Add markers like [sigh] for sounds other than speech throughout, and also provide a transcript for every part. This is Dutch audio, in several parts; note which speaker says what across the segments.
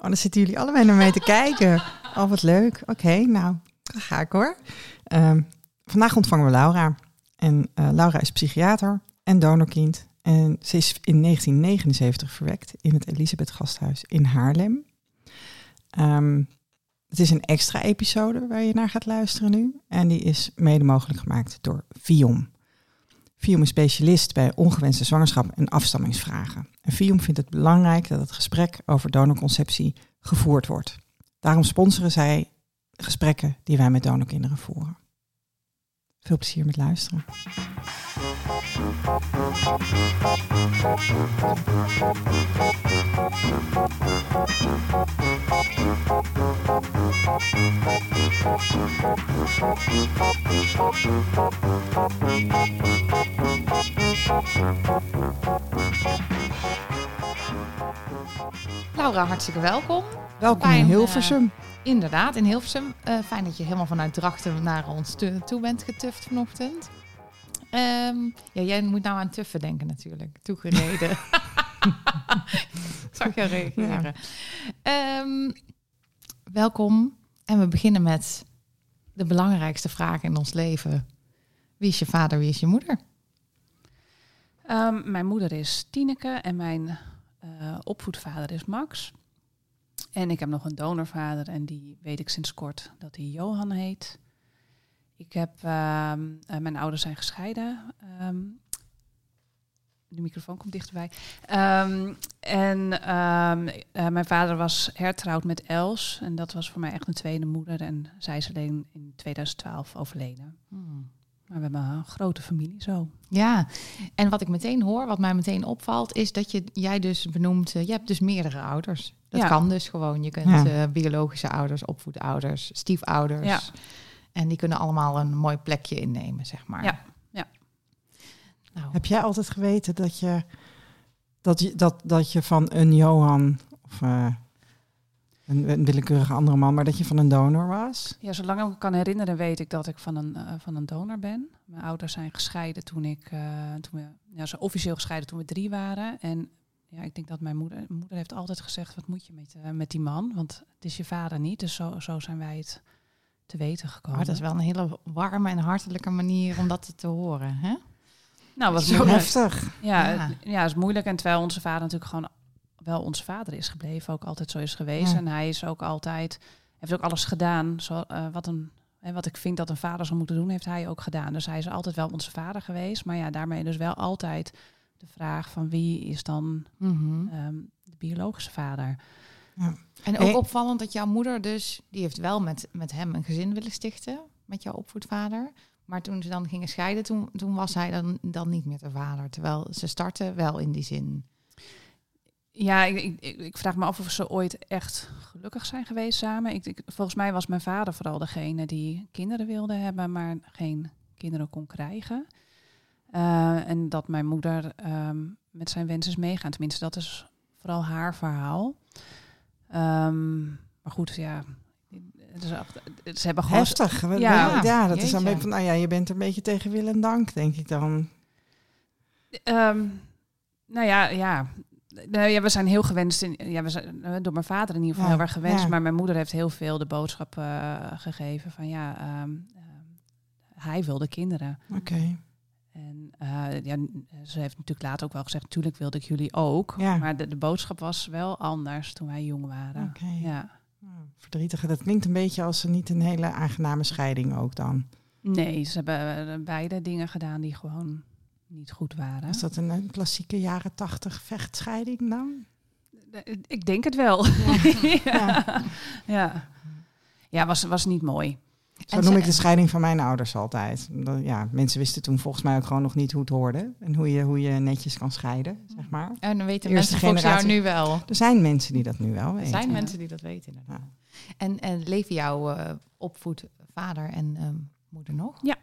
Speaker 1: Oh, dan zitten jullie allebei naar mij te kijken. Oh, wat leuk. Oké, nou, ga ik hoor. Ehm, vandaag ontvangen we Laura. En eh, Laura is psychiater en donorkind. En ze is in 1979 verwekt in het Elisabeth Gasthuis in Haarlem. Ehm, het is een extra episode waar je naar gaat luisteren nu. En die is mede mogelijk gemaakt door Viom. Viom is specialist bij ongewenste zwangerschap en afstammingsvragen. En Viom vindt het belangrijk dat het gesprek over donorconceptie gevoerd wordt. Daarom sponsoren zij gesprekken die wij met donorkinderen voeren. Veel plezier met luisteren.
Speaker 2: Laura, hartstikke welkom.
Speaker 1: Welkom
Speaker 2: Fijn,
Speaker 1: in
Speaker 2: eh,
Speaker 1: Hilversum.
Speaker 2: Inderdaad, in Hilversum. Eh, fijn dat je helemaal vanuit Drachten naar ons toe bent getuft vanochtend. Ehm, ja, jij moet nou aan tuffen denken natuurlijk. Toegereden. [laughs] [laughs] Zag jou reageren. Ehm, welkom. En we beginnen met de belangrijkste vraag in ons leven. Wie is je vader, wie is je moeder?
Speaker 3: Ehm, mijn moeder is Tineke en mijn eh, opvoedvader is Max. En ik heb nog een donorvader en die weet ik sinds kort dat hij Johan heet. Ik heb, ehm, eh, mijn ouders zijn gescheiden. Ehm, de microfoon komt dichterbij. En eh, mijn vader was hertrouwd met Els. En dat was voor mij echt een tweede moeder. En zij is alleen in 2012 overleden. Maar we hebben een grote familie zo.
Speaker 2: Ja, en wat ik meteen hoor, wat mij meteen opvalt, is dat je, jij dus benoemt, eh, je hebt dus meerdere ouders. Dat
Speaker 3: Ja.
Speaker 2: kan dus gewoon. Je kunt
Speaker 1: Ja.
Speaker 2: eh, biologische ouders, opvoedouders, stiefouders.
Speaker 3: Ja.
Speaker 2: En die kunnen allemaal een mooi plekje innemen, zeg maar.
Speaker 3: Ja, ja.
Speaker 2: Nou,
Speaker 1: Heb jij altijd geweten dat je, dat je, dat, dat je van een Johan of eh, een, een willekeurige andere man, maar dat je van een donor was?
Speaker 3: Ja, zolang ik me kan herinneren weet ik dat ik van een, eh, van een donor ben. Mijn ouders zijn gescheiden toen ik, eh, toen we, ja, ze officieel gescheiden toen we drie waren. En ja, ik denk dat mijn moeder, mijn moeder heeft altijd gezegd, wat moet je met, eh, met die man? Want het is je vader niet, dus zo, zo zijn wij het te weten gekomen.
Speaker 2: maar dat is wel een hele warme en hartelijke manier om dat te horen. Hè?
Speaker 3: nou, was
Speaker 1: Zo
Speaker 3: moeilijk.
Speaker 1: heftig.
Speaker 3: Ja,
Speaker 2: Ja.
Speaker 3: het- ja, is moeilijk. En terwijl onze vader natuurlijk gewoon wel onze vader is gebleven, ook altijd zo is geweest.
Speaker 1: Ja.
Speaker 3: En hij is ook altijd, heeft ook alles gedaan zo, eh, wat, een, hè, wat ik vind dat een vader zou moeten doen, heeft hij ook gedaan. Dus hij is altijd wel onze vader geweest. Maar ja, daarmee dus wel altijd de vraag van wie is dan
Speaker 2: Mhm.
Speaker 3: ehm, de biologische vader.
Speaker 2: En ook
Speaker 1: Hey.
Speaker 2: opvallend dat jouw moeder dus, die heeft wel met, met hem een gezin willen stichten, met jouw opvoedvader. Maar toen ze dan gingen scheiden, toen, toen was hij dan, dan niet meer de vader. Terwijl ze starten wel in die zin.
Speaker 3: Ja, ik, ik, ik- vraag me af of ze ooit echt gelukkig zijn geweest samen. Ik, ik- volgens mij was mijn vader vooral degene die kinderen wilde hebben, maar geen kinderen kon krijgen. Eh, en dat mijn moeder ehm, met zijn wens is meegaan. Tenminste, dat is vooral haar verhaal. Ehm, maar goed, ja. Het is, echt- ze hebben gewoon.
Speaker 1: Heftig. Ja,
Speaker 3: Ja,
Speaker 1: ja, dat is een beetje van, nou ja, je bent er een beetje tegen wil en dank, denk ik dan.
Speaker 3: Ehm, nou ja, ja. Nou ja, we zijn heel gewenst. In, ja, we zijn eh, door mijn vader in ieder geval
Speaker 1: Ja,
Speaker 3: heel erg gewenst.
Speaker 1: ja.
Speaker 3: Maar mijn moeder heeft heel veel de boodschap eh, gegeven van ja, ehm, ehm, hij wilde kinderen.
Speaker 1: Oké.
Speaker 3: En eh, ja, ze heeft natuurlijk later ook wel gezegd, natuurlijk wilde ik jullie ook.
Speaker 1: Ja.
Speaker 3: Maar de, de boodschap was wel anders toen wij jong waren.
Speaker 1: Oké.
Speaker 3: Ja.
Speaker 1: Nou, Verdrietig. Dat klinkt een beetje als niet een hele aangename scheiding ook dan.
Speaker 3: Nee, ze hebben beide dingen gedaan die gewoon niet goed waren.
Speaker 1: Is dat een, een klassieke jaren tachtig vechtscheiding dan?
Speaker 3: Eh, Ik denk het wel. [laughs]
Speaker 1: Ja.
Speaker 3: ja. ja. Ja, was, was niet mooi.
Speaker 1: Zo
Speaker 2: En
Speaker 1: noem
Speaker 2: ze-
Speaker 1: ik de scheiding van mijn ouders altijd. Dat- Ja, mensen wisten toen volgens mij ook gewoon nog niet hoe het hoorde. En hoe je, hoe je netjes kan scheiden, zeg maar.
Speaker 2: En dan weten
Speaker 1: Eerste
Speaker 2: mensen volgens jou
Speaker 1: generatie.
Speaker 2: nu wel.
Speaker 1: Er zijn mensen die dat nu wel
Speaker 2: Er
Speaker 1: weten.
Speaker 2: zijn
Speaker 3: ja.
Speaker 2: mensen die dat weten inderdaad. En, en leven jouw eh opvoedvader en ehm, moeder nog?
Speaker 3: Ja.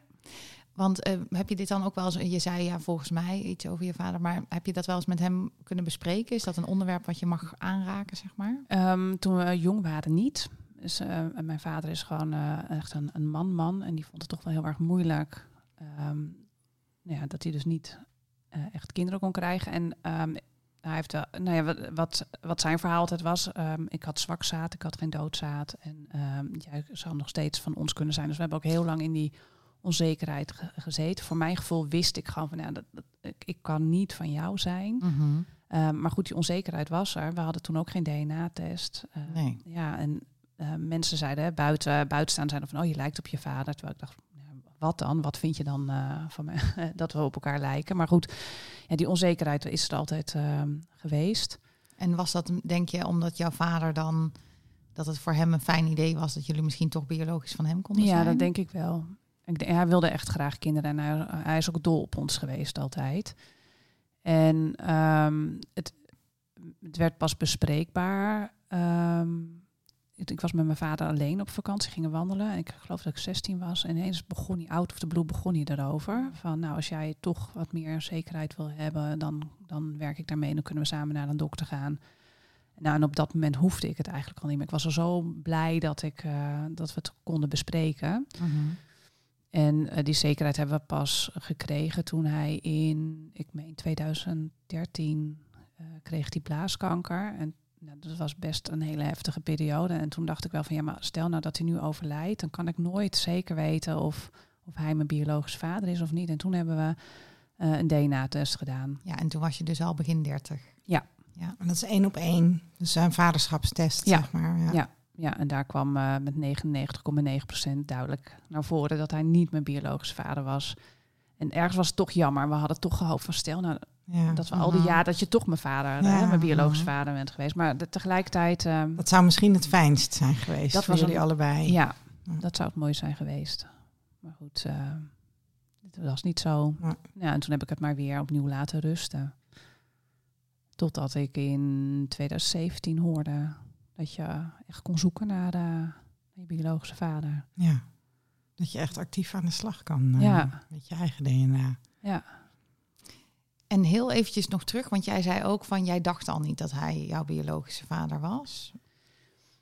Speaker 2: Want eh, heb je dit dan ook wel eens, je zei ja volgens mij iets over je vader, maar heb je dat wel eens met hem kunnen bespreken? Is dat een onderwerp wat je mag aanraken, zeg maar?
Speaker 3: Ehm, toen we jong waren niet. Dus, eh, mijn vader is gewoon eh, echt een, man-man. En die vond het toch wel heel erg moeilijk. ehm, nou ja, dat hij dus niet echt kinderen kon krijgen. En ehm, hij heeft, wel- nou ja, wat, wat, zijn verhaal altijd was, ik had zwak zaad, ik had geen doodzaad. En jij zou nog steeds van ons kunnen zijn. Dus we hebben ook heel lang in die onzekerheid ge- gezeten. Voor mijn gevoel wist ik gewoon van, ja, dat, dat, ik, ik kan niet van jou zijn.
Speaker 2: Mhm.
Speaker 3: Ehm, maar goed, die onzekerheid was er. We hadden toen ook geen DNA-test. Eh,
Speaker 2: Nee.
Speaker 3: Ja, en eh, mensen zeiden, hè, buiten, buitenstaan zeiden van, oh, je lijkt op je vader. Terwijl ik dacht, ja, wat dan? Wat vind je dan eh, van mij? [laughs] dat we op elkaar lijken. Maar goed, ja, die onzekerheid is er altijd ehm, geweest.
Speaker 2: En was dat, denk je, omdat jouw vader dan... dat het voor hem een fijn idee was... dat jullie misschien toch biologisch van hem konden
Speaker 3: Ja,
Speaker 2: zijn?
Speaker 3: dat denk ik wel. Hij wilde echt graag kinderen en hij, hij is ook dol op ons geweest altijd. En ehm, het, het werd pas bespreekbaar. ehm, ik, was met mijn vader alleen op vakantie, gingen wandelen. En ik geloof dat ik 16 was. En ineens begon hij, out of the blue, begon hij erover. Van nou, als jij toch wat meer zekerheid wil hebben, dan, dan werk ik daarmee. Dan kunnen we samen naar een dokter gaan. Nou, en op dat moment hoefde ik het eigenlijk al niet meer. Ik was al zo blij dat, ik, eh, dat we het konden bespreken.
Speaker 2: Mhm.
Speaker 3: En eh, die zekerheid hebben we pas gekregen toen hij in, ik meen 2013, eh, kreeg hij blaaskanker. En nou, dat was best een hele heftige periode. En toen dacht ik wel van ja, maar stel nou dat hij nu overlijdt, dan kan ik nooit zeker weten of, of hij mijn biologische vader is of niet. En toen hebben we eh, een DNA-test gedaan.
Speaker 2: Ja, en toen was je dus al begin 30.
Speaker 1: En dat is één op één. Dus een vaderschapstest,
Speaker 3: Ja.
Speaker 1: zeg maar. Ja.
Speaker 3: Ja. Ja, en daar kwam eh, met 99,9% duidelijk naar voren dat hij niet mijn biologische vader was. En ergens was het toch jammer. We hadden toch gehoopt van stel nou
Speaker 1: Ja.
Speaker 3: dat we al die jaar dat je toch mijn vader,
Speaker 1: Ja.
Speaker 3: hè, mijn biologische vader bent geweest. Maar de, tegelijkertijd, ehm,
Speaker 1: Dat zou misschien het fijnst zijn geweest
Speaker 3: Dat
Speaker 1: voor
Speaker 3: was
Speaker 1: jullie
Speaker 3: een-
Speaker 1: allebei.
Speaker 3: ja,
Speaker 1: Ja.
Speaker 3: dat zou het mooi zijn geweest. Maar goed, eh het was niet zo.
Speaker 1: Ja.
Speaker 3: Ja, en toen heb ik het maar weer opnieuw laten rusten. Totdat ik in 2017 hoorde dat je echt kon zoeken naar, eh, naar je biologische vader.
Speaker 1: Ja. Dat je echt actief aan de slag kan eh,
Speaker 3: Ja.
Speaker 1: met je eigen DNA.
Speaker 3: Ja,
Speaker 2: En heel eventjes nog terug, want jij zei ook van... jij dacht al niet dat hij jouw biologische vader was.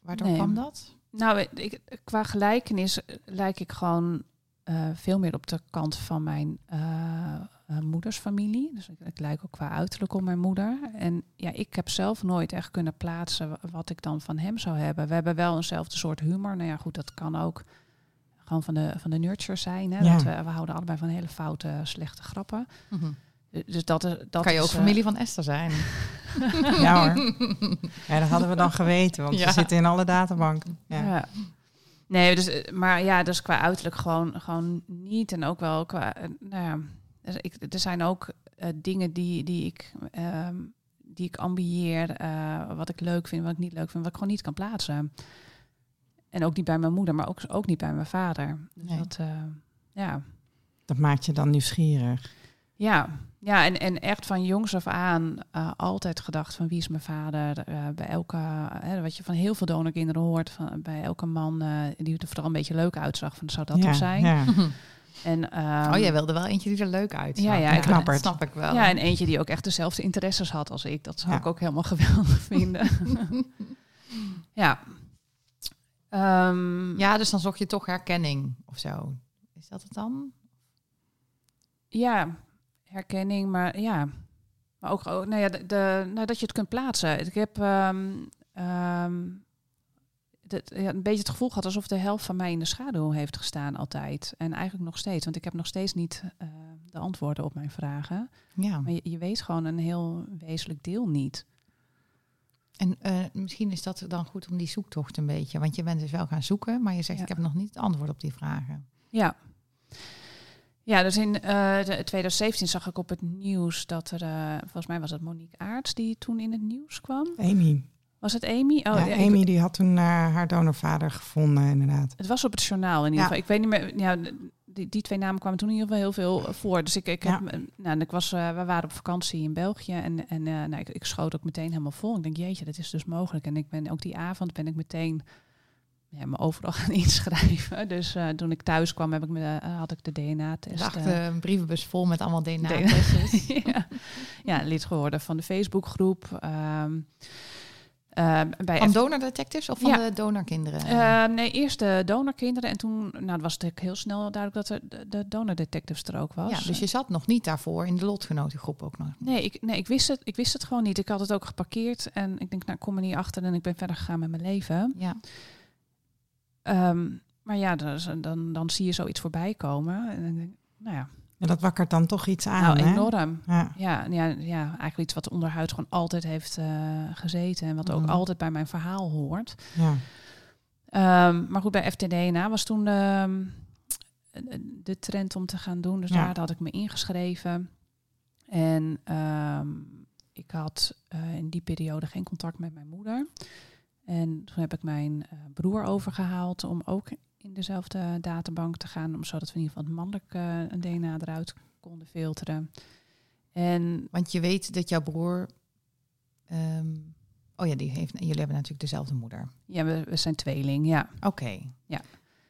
Speaker 2: Waardoor
Speaker 3: Nee.
Speaker 2: kwam dat?
Speaker 3: Nou, ik, qua gelijkenis eh, lijk ik gewoon eh, veel meer op de kant van mijn eh, eh, moeders familie. Dus ik, ik lijk ook qua uiterlijk op mijn moeder. En ja, ik heb zelf nooit echt kunnen plaatsen wa- wat ik dan van hem zou hebben. We hebben wel eenzelfde soort humor. Nou ja, goed, dat kan ook gewoon van de, van de nurture zijn. Hè?
Speaker 1: Ja.
Speaker 3: Dat we, we houden allebei van hele foute, slechte grappen. Dus dat, is- dat
Speaker 2: kan je ook
Speaker 3: eh,
Speaker 2: familie van Esther zijn? [laughs]
Speaker 1: Ja hoor. [laughs] Ja, dat hadden we dan geweten, want
Speaker 2: Ja.
Speaker 1: we zitten in alle databanken. Ja.
Speaker 3: Ja. Nee, dus, eh, maar ja, dus qua uiterlijk gewoon, gewoon niet. En ook wel qua, eh, nou ja, dus ik, er zijn ook eh, dingen die, die, ik, ehm, die ik ambieer, eh, wat ik leuk vind, wat ik niet leuk vind, wat ik gewoon niet kan plaatsen. En ook niet bij mijn moeder, maar ook, ook niet bij mijn vader. Dus
Speaker 2: Nee.
Speaker 3: dat, eh, ja.
Speaker 1: Dat maakt je dan nieuwsgierig.
Speaker 3: Ja, ja en, en echt van jongs af aan altijd gedacht van wie is mijn vader. Eh, bij elke, hè, wat je van heel veel donorkinderen hoort, van, bij elke man die er vooral een beetje leuk uitzag, van zou dat
Speaker 1: ja,
Speaker 3: toch zijn?
Speaker 1: Ja. [laughs]
Speaker 3: En, ehm,
Speaker 2: oh, jij wilde wel eentje die er leuk uitzag.
Speaker 3: Ja, ja,
Speaker 1: ik snap
Speaker 2: dat snap ik wel.
Speaker 3: Ja, en eentje die ook echt dezelfde interesses had als ik. Dat zou
Speaker 1: Ja.
Speaker 3: ik ook helemaal [laughs] geweldig vinden. [laughs] ja. Ehm,
Speaker 2: ja, dus dan zocht je toch herkenning of zo. Is dat het dan?
Speaker 3: Ja, herkenning, maar ja. Maar ook, ook nou ja, de, de- nou, dat je het kunt plaatsen. Ik heb ehm, ehm, dat, ja, een beetje het gevoel gehad alsof de helft van mij in de schaduw heeft gestaan altijd. En eigenlijk nog steeds, want ik heb nog steeds niet eh, de antwoorden op mijn vragen.
Speaker 2: Ja.
Speaker 3: Maar je, je weet gewoon een heel wezenlijk deel niet.
Speaker 2: En eh, misschien is dat dan goed om die zoektocht een beetje. Want je bent dus wel gaan zoeken, maar je zegt
Speaker 3: Ja.
Speaker 2: ik heb nog niet het antwoord op die vragen.
Speaker 3: Ja. Ja, dus in eh, de- 2017 zag ik op het nieuws dat er, eh, volgens mij was het Monique Aarts die toen in het nieuws kwam.
Speaker 1: Amy.
Speaker 3: Was het Amy? Oh,
Speaker 1: ja, Amy die had toen eh, haar donorvader gevonden, inderdaad.
Speaker 3: Het was op het journaal in ieder
Speaker 1: Ja.
Speaker 3: geval. Ik weet niet meer. Ja, die, die twee namen kwamen toen in ieder geval heel veel voor. Dus ik, ik heb,
Speaker 1: Ja.
Speaker 3: nou, en ik was, eh, we waren op vakantie in België en, en eh, nou, ik, ik schoot ook meteen helemaal vol. Ik denk, jeetje, dat is dus mogelijk. En ik ben ook die avond ben ik meteen ja, me overal [laughs] gaan inschrijven. Dus eh, toen ik thuis kwam, heb ik me, eh, had ik de DNA-test. eh,
Speaker 2: een brievenbus vol met allemaal
Speaker 3: DNA.
Speaker 2: DNA-testjes. [laughs]
Speaker 3: ja. ja, lid geworden van de Facebookgroep. Ehm, Eh, bij
Speaker 2: Van donordetectives of van
Speaker 3: Ja.
Speaker 2: de donorkinderen?
Speaker 3: Eh, nee, eerst de donorkinderen en toen nou, het was het heel snel duidelijk dat er de, de donordetectives er ook was.
Speaker 2: ja, dus je zat nog niet daarvoor in de lotgenotengroep ook nog.
Speaker 3: Nee, ik, nee ik, wist het, ik wist het gewoon niet. Ik had het ook geparkeerd en ik denk, nou, ik kom er niet achter en ik ben verder gegaan met mijn leven.
Speaker 2: Ja.
Speaker 3: Ehm, maar ja, dan, dan, dan zie je zoiets voorbij komen. En dan denk ik, nou ja,
Speaker 1: En dat wakkert dan toch iets aan,
Speaker 3: nou
Speaker 1: hè?
Speaker 3: enorm.
Speaker 1: Ja.
Speaker 3: Ja, ja, ja, eigenlijk iets wat onderhuid gewoon altijd heeft eh, gezeten en wat ook
Speaker 1: Mhm.
Speaker 3: altijd bij mijn verhaal hoort.
Speaker 1: ja.
Speaker 3: Ehm, maar goed, bij FTDNA was toen ehm, de trend om te gaan doen. Dus
Speaker 1: Ja.
Speaker 3: daar had ik me ingeschreven. En ehm, ik had eh, in die periode geen contact met mijn moeder. En toen heb ik mijn eh, broer overgehaald om ook in dezelfde databank te gaan. Om, zodat we in ieder geval het mannelijke eh, DNA eruit konden filteren. En
Speaker 2: Want je weet dat jouw broer... ehm, oh ja, die heeft, jullie hebben natuurlijk dezelfde moeder.
Speaker 3: ja, we, we zijn tweeling, ja.
Speaker 2: Oké.
Speaker 3: Ja.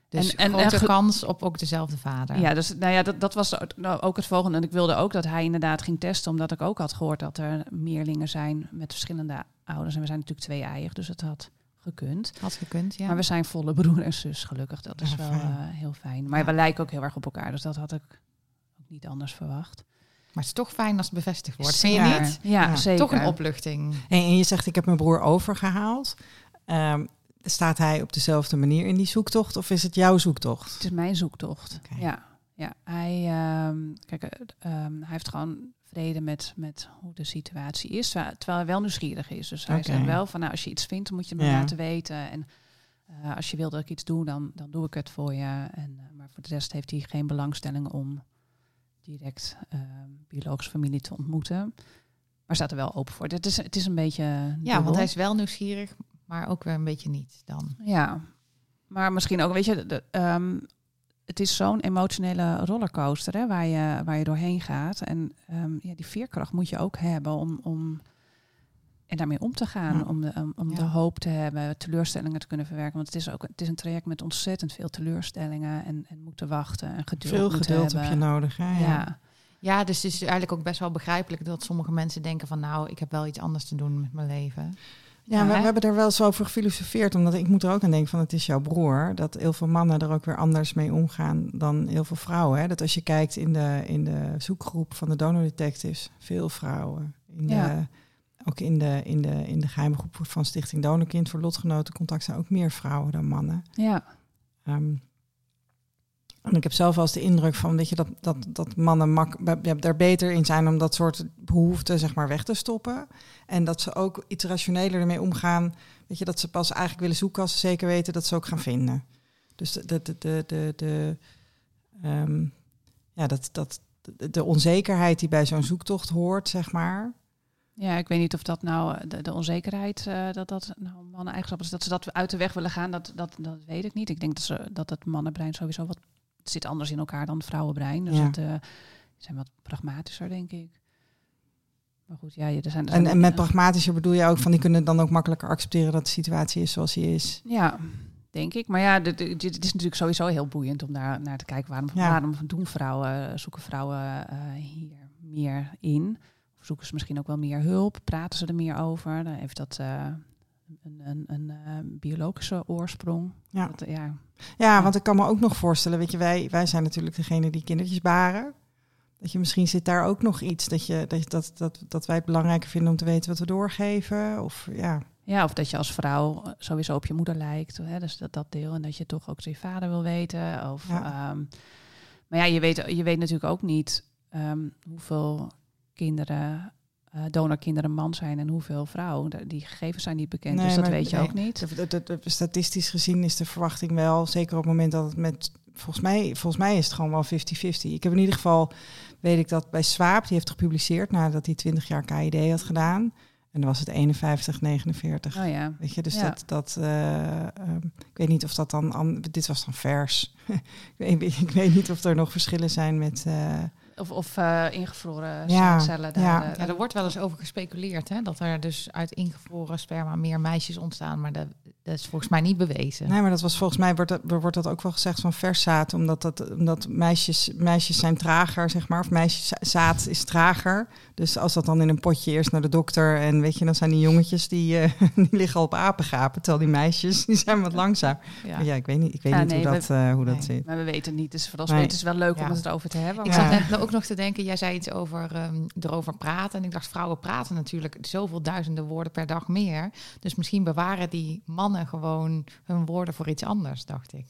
Speaker 2: Dus
Speaker 3: En-
Speaker 2: grote
Speaker 3: en
Speaker 2: kans op ook dezelfde vader.
Speaker 3: Ja, dus nou ja, dat, dat was ook- nou, ook het volgende. En ik wilde ook dat hij inderdaad ging testen, omdat ik ook had gehoord dat er meerlingen zijn met verschillende ouders. En we zijn natuurlijk twee eigen, dus het had gekund.
Speaker 2: Had gekund, ja.
Speaker 3: Maar we zijn volle broer en zus, gelukkig. Dat is
Speaker 1: Ja,
Speaker 3: wel
Speaker 1: fijn.
Speaker 3: eh, heel fijn. Maar
Speaker 2: Ja.
Speaker 3: we lijken ook heel erg op elkaar, dus dat had ik ook niet anders verwacht.
Speaker 2: Maar het is toch fijn als het bevestigd wordt. Vind je
Speaker 3: Ja,
Speaker 2: niet?
Speaker 3: Ja,
Speaker 1: Ja.
Speaker 3: zeker.
Speaker 2: Toch een opluchting.
Speaker 1: En, je zegt, ik heb mijn broer overgehaald. Ehm, staat hij op dezelfde manier in die zoektocht of is het jouw zoektocht?
Speaker 3: Het is mijn zoektocht. Ja, ja. Hij, ehm, kijk, eh, ehm, hij heeft gewoon vrede met, met hoe de situatie is, terwijl hij wel nieuwsgierig is. Dus hij
Speaker 1: Oké.
Speaker 3: zegt wel van, nou, als je iets vindt, dan moet je me
Speaker 1: Ja.
Speaker 3: laten weten. En eh, als je wil dat ik iets doe, dan, dan doe ik het voor je. En, eh, maar voor de rest heeft hij geen belangstelling om direct ehm, biologische familie te ontmoeten. Maar staat er wel open voor. Het is, het is een beetje.
Speaker 2: Ja,
Speaker 3: dubbel.
Speaker 2: want hij is wel nieuwsgierig, maar ook weer een beetje niet dan.
Speaker 3: Ja, maar misschien ook, weet je, de, ehm, het is zo'n emotionele rollercoaster hè, waar, je, waar je doorheen gaat. En ehm, ja, die veerkracht moet je ook hebben om, om en daarmee om te gaan.
Speaker 1: Ja.
Speaker 3: Om, de, om, om
Speaker 2: Ja.
Speaker 3: de hoop te hebben, teleurstellingen te kunnen verwerken. Want het is ook het is een traject met ontzettend veel teleurstellingen en, en moeten wachten en geduld
Speaker 1: Veel geduld heb je nodig. Hè?
Speaker 3: Ja.
Speaker 2: Ja. Ja, dus het is eigenlijk ook best wel begrijpelijk dat sommige mensen denken van nou, ik heb wel iets anders te doen met mijn leven.
Speaker 1: Ja, we, hebben er wel eens over gefilosofeerd, omdat ik moet er ook aan denken van het is jouw broer. Dat heel veel mannen er ook weer anders mee omgaan dan heel veel vrouwen. Hè? Dat als je kijkt in de, in de zoekgroep van de donor detectives, veel vrouwen. In de,
Speaker 3: Ja.
Speaker 1: Ook in de, in, de, in de geheime groep van Stichting Donorkind voor lotgenotencontact zijn ook meer vrouwen dan mannen.
Speaker 3: Ja.
Speaker 1: Ehm, en ik heb zelf wel eens de indruk van weet je, dat, dat, dat mannen mak, daar beter in zijn om dat soort behoeften zeg maar, weg te stoppen. En dat ze ook iets rationeler ermee omgaan. Weet je, dat ze pas eigenlijk willen zoeken als ze zeker weten dat ze ook gaan vinden. Dus de, de, de, de, de, ehm, ja, dat, dat, de, onzekerheid die bij zo'n zoektocht hoort, zeg maar.
Speaker 3: Ja, ik weet niet of dat nou eh, de, onzekerheid, eh, dat dat nou een manneneigenschappen is, dat ze dat uit de weg willen gaan, dat, dat, dat weet ik niet. Ik denk dat, ze, dat het mannenbrein sowieso wat het zit anders in elkaar dan het vrouwenbrein. Dus
Speaker 1: Ja.
Speaker 3: het, eh, zijn wat pragmatischer, denk ik. Maar goed, ja, er zijn... er
Speaker 1: En,
Speaker 3: zijn
Speaker 1: en met pragmatischer bedoel je ook van die kunnen dan ook makkelijker accepteren dat de situatie is zoals die is.
Speaker 3: Ja, denk ik. Maar ja, dit, dit dit is natuurlijk sowieso heel boeiend om daar naar te kijken. Waarom,
Speaker 1: Ja.
Speaker 3: waarom doen vrouwen, zoeken vrouwen eh, hier meer in? Of zoeken ze misschien ook wel meer hulp? Praten ze er meer over? Dan heeft dat eh, een, een, een eh, biologische oorsprong.
Speaker 1: Ja.
Speaker 3: Dat, ja.
Speaker 1: Ja, want ik kan me ook nog voorstellen, weet je, wij, wij zijn natuurlijk degene die kindertjes baren. Dat je misschien zit daar ook nog iets dat, je, dat, dat, dat, dat wij het belangrijker vinden om te weten wat we doorgeven. Of ja,
Speaker 3: ja, of dat je als vrouw eh, sowieso op je moeder lijkt. Hè? Dus dat, dat deel. En dat je toch ook je vader wil weten. Of,
Speaker 1: Ja.
Speaker 3: ehm, maar ja, je weet, je weet natuurlijk ook niet ehm, hoeveel kinderen, eh donorkinderen man zijn en hoeveel vrouw. Die gegevens zijn niet bekend,
Speaker 1: Nee,
Speaker 3: dus dat weet je
Speaker 1: nee.
Speaker 3: ook niet.
Speaker 1: de, de, de- statistisch gezien is de verwachting wel, zeker op het moment dat het met, volgens mij, volgens mij is het gewoon wel 50-50. Ik heb in ieder geval, weet ik dat bij Swaap, die heeft gepubliceerd nadat hij 20 jaar KID had gedaan. En dan was het 51, 49.
Speaker 3: Oh ja.
Speaker 1: Weet je, dus
Speaker 3: Ja.
Speaker 1: dat, dat eh, ehm, ik weet niet of dat dan, an- dit was dan vers. [laughs] ik, weet, ik weet niet of er nog verschillen zijn met, eh,
Speaker 3: Of, of eh, ingevroren
Speaker 1: Ja,
Speaker 3: cellen. Daar,
Speaker 1: ja.
Speaker 3: eh,
Speaker 2: Ja, er wordt wel eens over gespeculeerd, hè, dat er dus uit ingevroren sperma meer meisjes ontstaan. Maar dat Dat is volgens mij niet bewezen.
Speaker 1: Nee, maar dat was volgens mij wordt dat, wordt dat ook wel gezegd van verszaad, omdat dat omdat meisjes meisjes zijn trager, zeg maar, of meisjeszaad is trager. Dus als dat dan in een potje eerst naar de dokter en weet je, dan zijn die jongetjes die, uh, [laughs] die liggen al op apengapen, terwijl die meisjes die zijn wat langzaam. Ja, ja ik weet niet, ik weet
Speaker 3: Ja,
Speaker 1: niet
Speaker 3: nee,
Speaker 1: hoe dat, eh, hoe dat zit.
Speaker 3: Maar we weten het niet. Dus voor ons
Speaker 1: Nee.
Speaker 3: het is wel leuk
Speaker 2: Ja.
Speaker 3: om het erover te hebben.
Speaker 2: Ik
Speaker 3: maar-
Speaker 2: zat net ook nog te denken, jij zei iets over ehm, erover praten. En ik dacht, vrouwen praten natuurlijk zoveel duizenden woorden per dag meer. Dus misschien bewaren die mannen gewoon hun woorden voor iets anders, dacht ik.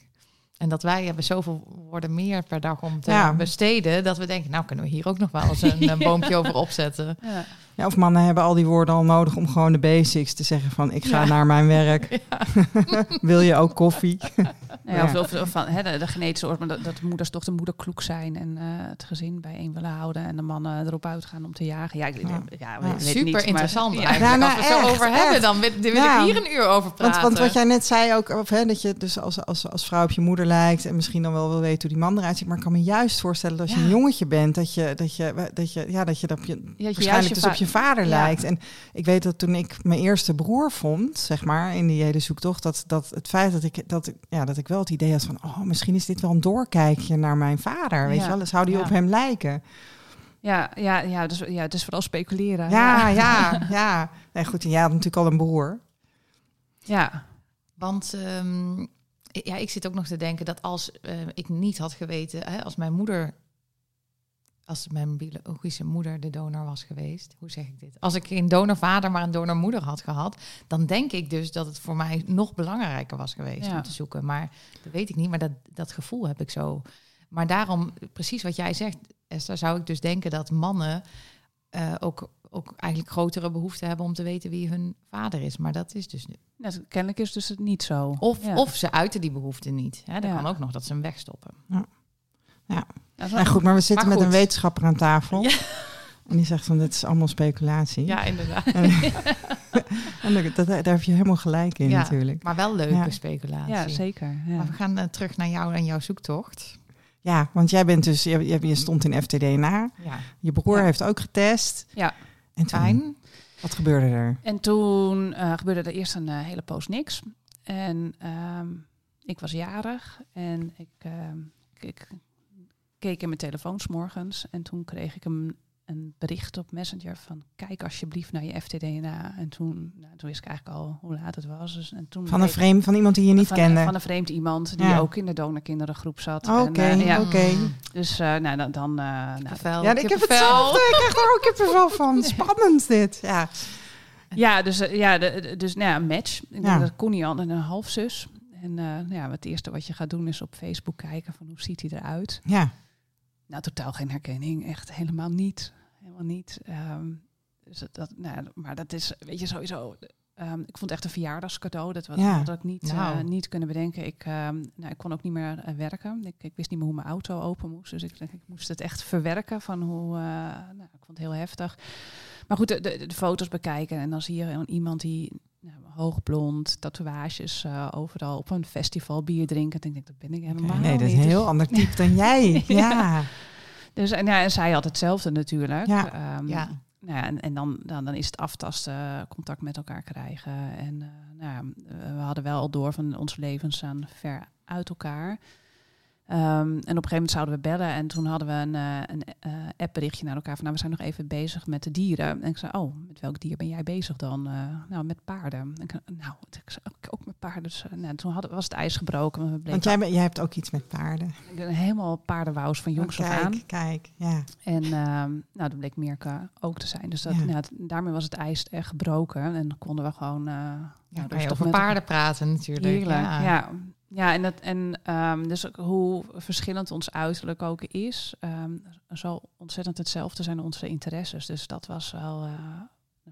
Speaker 2: En dat wij hebben zoveel woorden meer per dag om te
Speaker 1: Ja.
Speaker 2: besteden, dat we denken, nou kunnen we hier ook nog wel eens een, [laughs] eh, boompje over opzetten.
Speaker 3: Ja.
Speaker 1: Ja, of mannen hebben al die woorden al nodig om gewoon de basics te zeggen van ik ga
Speaker 2: Ja.
Speaker 1: naar mijn werk. [laughs] [laughs] Wil je ook koffie? [laughs]
Speaker 3: Ja, of, of, of van hè, de, de genetische maar dat, dat moeders toch de moederkloek zijn en eh, het gezin bijeen willen houden en de mannen erop uitgaan om te jagen. Ja, ik,
Speaker 1: Ja.
Speaker 3: ja.
Speaker 1: Ja,
Speaker 3: weet niet,
Speaker 2: Super
Speaker 3: maar-
Speaker 2: interessant
Speaker 3: Ja.
Speaker 2: eigenlijk.
Speaker 1: Ja, nou,
Speaker 2: Als we het zo
Speaker 1: echt,
Speaker 2: over hebben, dan wil, wil
Speaker 1: Ja.
Speaker 2: ik hier een uur over praten.
Speaker 1: Want, want wat jij net zei ook, of, hè, dat je dus als, als, als vrouw op je moeder lijkt en misschien dan wel wil weten hoe die man eruit ziet. Maar ik kan me juist voorstellen dat als je
Speaker 2: Ja.
Speaker 1: een jongetje bent, dat je dat je dat je ja dat je dat je waarschijnlijk
Speaker 3: je
Speaker 1: dus op je vader
Speaker 3: Ja.
Speaker 1: lijkt. En ik weet dat toen ik mijn eerste broer vond, zeg maar, in die hele zoektocht, dat, dat het feit dat ik dat ik, ja dat ik wel het idee had van, oh, misschien is dit wel een doorkijkje naar mijn vader, weet
Speaker 3: Ja.
Speaker 1: je wel? Zou die
Speaker 3: Ja.
Speaker 1: op hem lijken?
Speaker 3: Ja, ja, ja, dus, ja, het is vooral speculeren.
Speaker 1: Ja, ja, [laughs] ja. Nee, goed, en jij had natuurlijk al een broer.
Speaker 3: Ja.
Speaker 2: Want ehm, ja, ik zit ook nog te denken dat als eh, ik niet had geweten, hè, als mijn moeder, als mijn biologische moeder de donor was geweest, hoe zeg ik dit? Als ik geen donorvader, maar een donormoeder had gehad, dan denk ik dus dat het voor mij nog belangrijker was geweest
Speaker 3: Ja.
Speaker 2: om te zoeken. Maar dat weet ik niet, maar dat, dat gevoel heb ik zo. Maar daarom, precies wat jij zegt, Esther, zou ik dus denken dat mannen eh, ook, ook eigenlijk grotere behoefte hebben om te weten wie hun vader is. Maar dat is dus
Speaker 3: Net, kennelijk is dus het niet zo.
Speaker 2: of,
Speaker 3: Ja.
Speaker 2: of ze uiten die behoefte niet. Hè, dat
Speaker 3: Ja.
Speaker 2: kan ook nog dat ze hem wegstoppen.
Speaker 3: Dat
Speaker 1: Nou goed, maar we zitten
Speaker 2: Maar
Speaker 1: met een wetenschapper aan tafel.
Speaker 2: Ja.
Speaker 1: En die zegt van, dit is allemaal speculatie.
Speaker 2: Ja, inderdaad.
Speaker 1: En, [laughs] en dat, daar heb je helemaal gelijk in
Speaker 2: Ja.
Speaker 1: natuurlijk.
Speaker 2: Maar wel leuke
Speaker 1: Ja.
Speaker 2: speculatie.
Speaker 3: ja, zeker. Ja.
Speaker 2: Maar we gaan eh, terug naar jou en jouw zoektocht.
Speaker 1: Ja, want jij bent dus, je, je, je stond in FTDNA.
Speaker 2: Ja,
Speaker 1: Je broer
Speaker 3: Ja.
Speaker 1: heeft ook getest.
Speaker 3: Ja.
Speaker 1: En toen,
Speaker 2: fijn.
Speaker 1: wat gebeurde er?
Speaker 3: En toen eh, gebeurde er eerst een eh, hele poos niks. En ehm, ik was jarig en ik, ehm, ik, ik keek in mijn telefoon 's morgens en toen kreeg ik een, een bericht op Messenger van kijk alsjeblieft naar je FTDNA. En toen, nou, toen wist ik eigenlijk al hoe laat het was. Dus, en toen
Speaker 1: Van een vreemd, van iemand die je niet
Speaker 3: van,
Speaker 1: kende?
Speaker 3: Van een vreemd iemand die
Speaker 1: Ja.
Speaker 3: ook in de donorkinderengroep zat.
Speaker 1: Oké,
Speaker 3: En, eh, ja,
Speaker 1: oké.
Speaker 3: Dus eh, nou, dan... dan eh, nou,
Speaker 2: Kippenvel,
Speaker 1: Ja, ik heb hetzelfde. Ik krijg er ook kippenvel van. [laughs] Spannend dit. Ja.
Speaker 3: Ja, dus, eh, ja, de, dus nou ja, een match. Ik
Speaker 1: Ja.
Speaker 3: denk dat dan een halfzus. En eh, nou ja, het eerste wat je gaat doen is op Facebook kijken van hoe ziet hij eruit.
Speaker 1: ja.
Speaker 3: Nou, totaal geen herkenning. Echt helemaal niet. Helemaal niet. Ehm, dus dat, nou, maar dat is, weet je, sowieso... ehm, ik vond het echt een verjaardagscadeau. Dat was,
Speaker 1: Ja.
Speaker 3: had ik niet,
Speaker 2: Nou.
Speaker 3: niet kunnen bedenken. Ik, ehm, nou, ik kon ook niet meer eh, werken. Ik, ik wist niet meer hoe mijn auto open moest. Dus ik, ik moest het echt verwerken van hoe... eh, nou, ik vond het heel heftig. Maar goed, de, de, de foto's bekijken. En dan zie je iemand die nou, hoogblond, tatoeages eh, overal op een festival, bier drinken. En ik denk, dat ben ik helemaal
Speaker 1: nee, dat is een
Speaker 3: Dus-
Speaker 1: heel ander type dan [laughs] jij. Ja.
Speaker 3: dus en, ja, en zij had hetzelfde natuurlijk.
Speaker 1: Ja.
Speaker 3: Ehm,
Speaker 2: Ja.
Speaker 3: Nou ja, en, en dan, dan, dan is het aftasten, contact met elkaar krijgen. En eh, nou ja, we hadden wel al door van onze levens staan ver uit elkaar. Ehm, en op een gegeven moment zouden we bellen. En toen hadden we een, eh, een eh, appberichtje naar elkaar van... nou, we zijn nog even bezig met de dieren. En ik zei, oh, met welk dier ben jij bezig dan? Eh, nou, met paarden. En ik, nou, ik zei, ook, ook met paarden. Dus nou, toen hadden, was het ijs gebroken. want We bleven
Speaker 1: Want jij, ben- jij hebt ook iets met paarden.
Speaker 3: ik ben helemaal paardenwous van jongs
Speaker 1: Oh,
Speaker 3: af aan.
Speaker 1: kijk, kijk. Ja.
Speaker 3: En ehm, nou, dat bleek Mirka ook te zijn. Dus dat,
Speaker 1: Ja.
Speaker 3: nou, daarmee was het ijs echt gebroken. En konden we gewoon...
Speaker 2: Ja,
Speaker 3: nou, rustig
Speaker 2: over
Speaker 3: met
Speaker 2: paarden praten natuurlijk.
Speaker 3: Heerlijk,
Speaker 2: Ja.
Speaker 3: ja. Ja. en, dat, en um, dus ook hoe verschillend ons uiterlijk ook is, um, zal ontzettend hetzelfde zijn onze interesses. Dus dat was wel uh,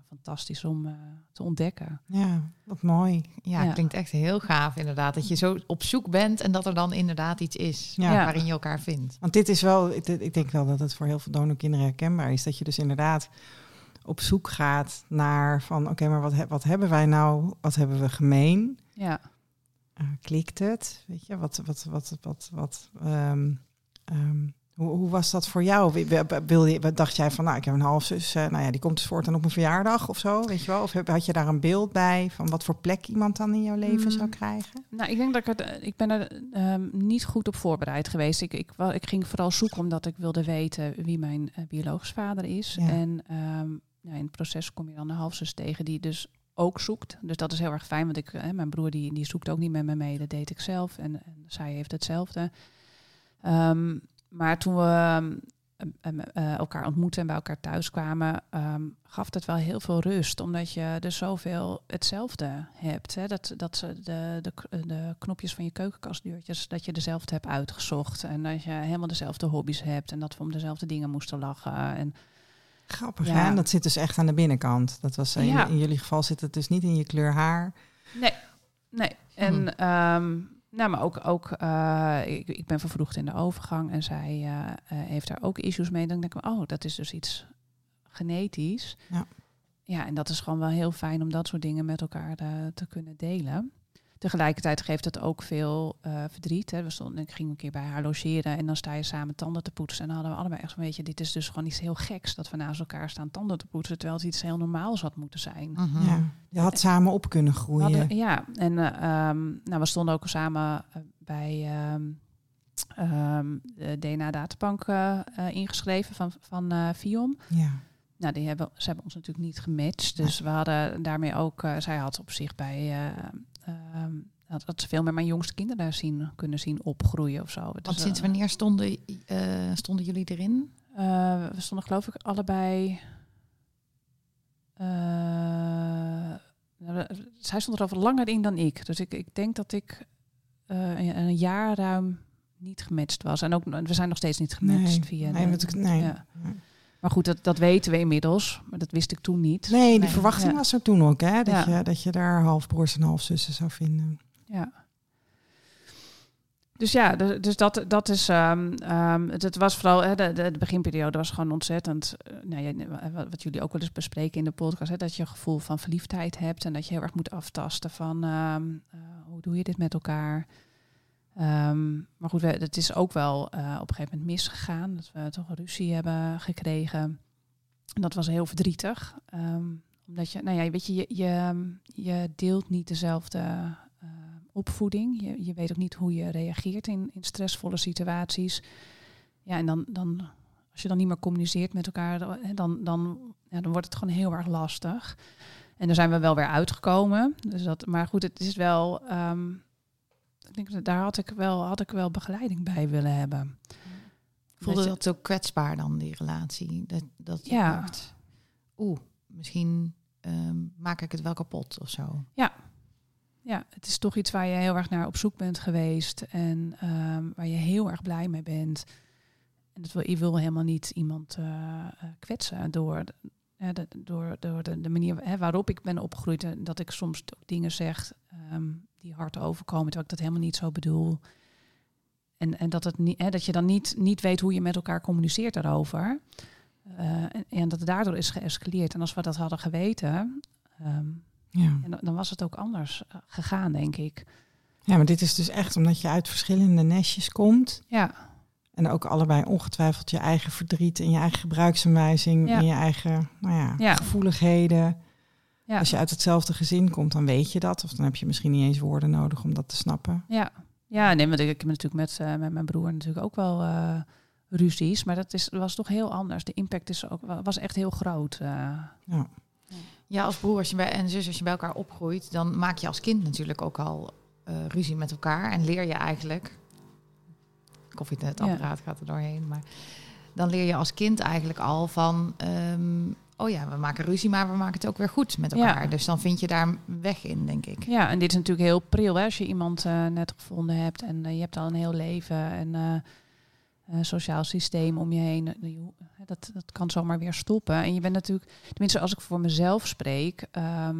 Speaker 3: fantastisch om uh, te ontdekken.
Speaker 1: Ja, wat mooi.
Speaker 2: Ja,
Speaker 3: Ja.
Speaker 2: klinkt echt heel gaaf inderdaad. Dat je zo op zoek bent en dat er dan inderdaad iets is
Speaker 1: Ja.
Speaker 2: Waarin je elkaar vindt.
Speaker 1: Want dit is wel, ik, ik denk wel dat het voor heel veel donorkinderen herkenbaar is. Dat je dus inderdaad op zoek gaat naar van oké, maar wat, wat hebben wij nou, wat hebben we gemeen?
Speaker 3: Ja,
Speaker 1: Eh, klikt het? Weet je, wat, wat, wat, wat, wat, ehm, ehm, Hoe, hoe was dat voor jou? Wi- wi- Wilde, je- dacht jij van, nou, ik heb een halfzus, eh, nou ja, die komt dus voortaan op mijn verjaardag of zo, weet je wel? Of had je daar een beeld bij van wat voor plek iemand dan in jouw leven
Speaker 3: Mm.
Speaker 1: zou krijgen?
Speaker 3: Nou, ik denk dat ik het, eh, ik ben er ehm, niet goed op voorbereid geweest. Ik, ik, ik ging vooral zoeken omdat ik wilde weten wie mijn eh, biologisch vader is.
Speaker 1: Ja.
Speaker 3: En in het proces kom je dan een halfzus tegen die dus ook zoekt. Dus dat is heel erg fijn, want ik, eh, mijn broer die, die zoekt ook niet met me mee. Dat deed ik zelf en, zij heeft hetzelfde. Ehm, maar toen we ehm, eh, elkaar ontmoetten en bij elkaar thuis kwamen, ehm, gaf het wel heel veel rust. Omdat je dus zoveel hetzelfde hebt. Hè? Dat, dat ze de, de, k- de knopjes van je keukenkastdeurtjes, dat je dezelfde hebt uitgezocht. En dat je helemaal dezelfde hobby's hebt. En dat we om dezelfde dingen moesten lachen. En
Speaker 1: Grappig,
Speaker 3: Ja.
Speaker 1: hè? En dat zit dus echt aan de binnenkant. Dat was, in,
Speaker 3: Ja.
Speaker 1: in jullie geval zit het dus niet in je kleur haar.
Speaker 3: Nee, nee. En
Speaker 1: Hm.
Speaker 3: ehm, nou, maar ook, ook eh, ik, ik ben vervroegd in de overgang en zij eh, eh, heeft daar ook issues mee. Dan denk ik, oh, dat is dus iets genetisch.
Speaker 1: Ja.
Speaker 3: Ja, en dat is gewoon wel heel fijn om dat soort dingen met elkaar eh, te kunnen delen. Tegelijkertijd geeft het ook veel eh, verdriet. Hè. We stonden, ik ging een keer bij haar logeren en dan sta je samen tanden te poetsen. En dan hadden we allebei echt zo'n beetje, dit is dus gewoon iets heel geks dat we naast elkaar staan tanden te poetsen, terwijl het iets heel normaals had moeten zijn.
Speaker 2: Mhm.
Speaker 1: Ja. Je had samen op kunnen groeien.
Speaker 3: hadden- ja, en eh, ehm, nou, we stonden ook samen eh, bij ehm, ehm, de DNA-databank ingeschreven van, van eh Vion.
Speaker 1: Ja.
Speaker 3: Nou, die hebben, ze hebben ons natuurlijk niet gematcht. Dus we hadden daarmee ook... zij had op zich bij... eh, ehm, had ze veel met mijn jongste kinderen zien, kunnen zien opgroeien of zo.
Speaker 2: Want
Speaker 3: Dus,
Speaker 2: sinds
Speaker 3: eh,
Speaker 2: wanneer stonden, eh, stonden jullie erin?
Speaker 3: eh, we stonden geloof ik allebei... nou, zij stond er over langer in dan ik. Dus ik, ik denk dat ik een, een jaar ruim niet gematcht was. En ook, we zijn nog steeds niet gematcht
Speaker 1: Nee,
Speaker 3: via...
Speaker 1: nee,
Speaker 3: de-
Speaker 1: want ik- nee.
Speaker 3: Maar goed, dat, dat weten we inmiddels. Maar dat wist ik toen niet.
Speaker 1: Nee, die
Speaker 2: Nee.
Speaker 1: verwachting
Speaker 3: Ja.
Speaker 1: was er toen ook, hè? Dat,
Speaker 3: Ja.
Speaker 1: je, dat je daar halfbroers en halfzussen zou vinden.
Speaker 3: Ja. Dus ja, dus, dus dat, dat is. ehm ehm, het, was vooral. Hè, de, de, de beginperiode was gewoon ontzettend. eh, nou ja, wat, wat jullie ook wel eens bespreken in de podcast. Hè, dat je een gevoel van verliefdheid hebt. En dat je heel erg moet aftasten van. ehm, eh, hoe doe je dit met elkaar? Ehm, maar goed, het is ook wel eh, op een gegeven moment misgegaan. Dat we toch een ruzie hebben gekregen. En dat was heel verdrietig. Ehm, omdat je, nou ja, weet je, je, je, je deelt niet dezelfde eh, opvoeding. Je, je weet ook niet hoe je reageert in, in stressvolle situaties. Ja, en dan, dan, als je dan niet meer communiceert met elkaar, dan, dan, dan, ja, dan wordt het gewoon heel erg lastig. En daar zijn we wel weer uitgekomen. Dus dat, maar goed, het is wel. ehm, ik denk dat daar had ik wel, had ik wel begeleiding bij willen hebben.
Speaker 2: Voelde
Speaker 3: je-
Speaker 2: dat zo kwetsbaar dan, die relatie? Dat, dat
Speaker 3: Ja.
Speaker 2: dacht, oeh, misschien ehm, maak ik het wel kapot of zo.
Speaker 3: Ja, het is toch iets waar je heel erg naar op zoek bent geweest en ehm, waar je heel erg blij mee bent. En dat wil, je wil helemaal niet iemand eh, eh, kwetsen door, de- door, door de, de manier hè, waarop ik ben opgegroeid. En dat ik soms ook dingen zeg ehm, die hard overkomen, terwijl ik dat helemaal niet zo bedoel. En, en dat, het niet, hè, dat je dan niet, niet weet hoe je met elkaar communiceert daarover. Eh, en, en dat het daardoor is geëscaleerd. En als we dat hadden geweten, ehm,
Speaker 1: Ja.
Speaker 3: en dan, was het ook anders eh, gegaan, denk ik.
Speaker 1: ja, maar dit is dus echt omdat je uit verschillende nestjes komt.
Speaker 3: Ja,
Speaker 1: En ook allebei ongetwijfeld je eigen verdriet en je eigen gebruiksaanwijzing
Speaker 3: Ja.
Speaker 1: en je eigen nou ja,
Speaker 3: Ja.
Speaker 1: gevoeligheden.
Speaker 3: Ja,
Speaker 1: Als je uit hetzelfde gezin komt, dan weet je dat. Of dan heb je misschien niet eens woorden nodig om dat te snappen.
Speaker 3: ja. Ja, nee, want ik, ik heb natuurlijk met, eh, met mijn broer natuurlijk ook wel eh, ruzies. Maar dat is, was toch heel anders. De impact is ook, was echt heel groot. eh.
Speaker 1: Ja.
Speaker 2: Ja, als broer als je bij, en zus, als je bij elkaar opgroeit, dan maak je als kind natuurlijk ook al eh, ruzie met elkaar. En leer je eigenlijk, koffiezetapparaat gaat er doorheen, maar dan leer je als kind eigenlijk al van, ehm, oh ja, we maken ruzie, maar we maken het ook weer goed met
Speaker 3: Ja.
Speaker 2: elkaar. Dus dan vind je daar weg in, denk ik.
Speaker 3: Ja, en dit is natuurlijk heel pril hè, als je iemand eh, net gevonden hebt en eh, je hebt al een heel leven en eh, sociaal systeem om je heen. Dat, dat kan zomaar weer stoppen. En je bent natuurlijk, tenminste als ik voor mezelf spreek, ehm,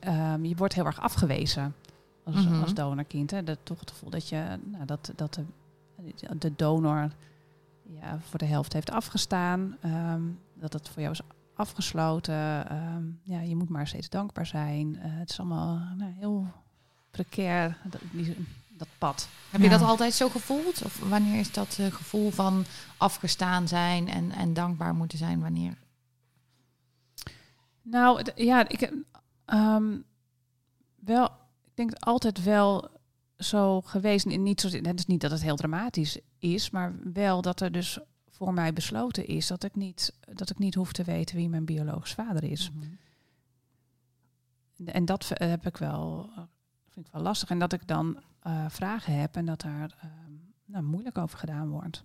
Speaker 3: ehm, je wordt heel erg afgewezen als,
Speaker 2: Mhm.
Speaker 3: als donorkind. Hè. Dat, toch het gevoel dat, je, nou, dat, dat de, de donor ja, voor de helft heeft afgestaan. ehm, dat het voor jou is afgesloten. ehm, ja, je moet maar steeds dankbaar zijn. Eh, het is allemaal nou, heel precair. Dat- Die dat pad.
Speaker 2: Heb je dat altijd zo gevoeld? Of wanneer is dat eh, gevoel van afgestaan zijn en, en dankbaar moeten zijn? Wanneer?
Speaker 3: Nou, ja, ik heb ehm, wel, ik denk altijd wel zo geweest. En Niet zo, het is niet dat het heel dramatisch is, maar wel dat er dus voor mij besloten is dat ik niet, dat ik niet hoef te weten wie mijn biologisch vader is. En dat heb ik wel, eh, vind ik wel lastig. En dat ik dan eh, vragen heb en dat daar ehm, nou, moeilijk over gedaan wordt.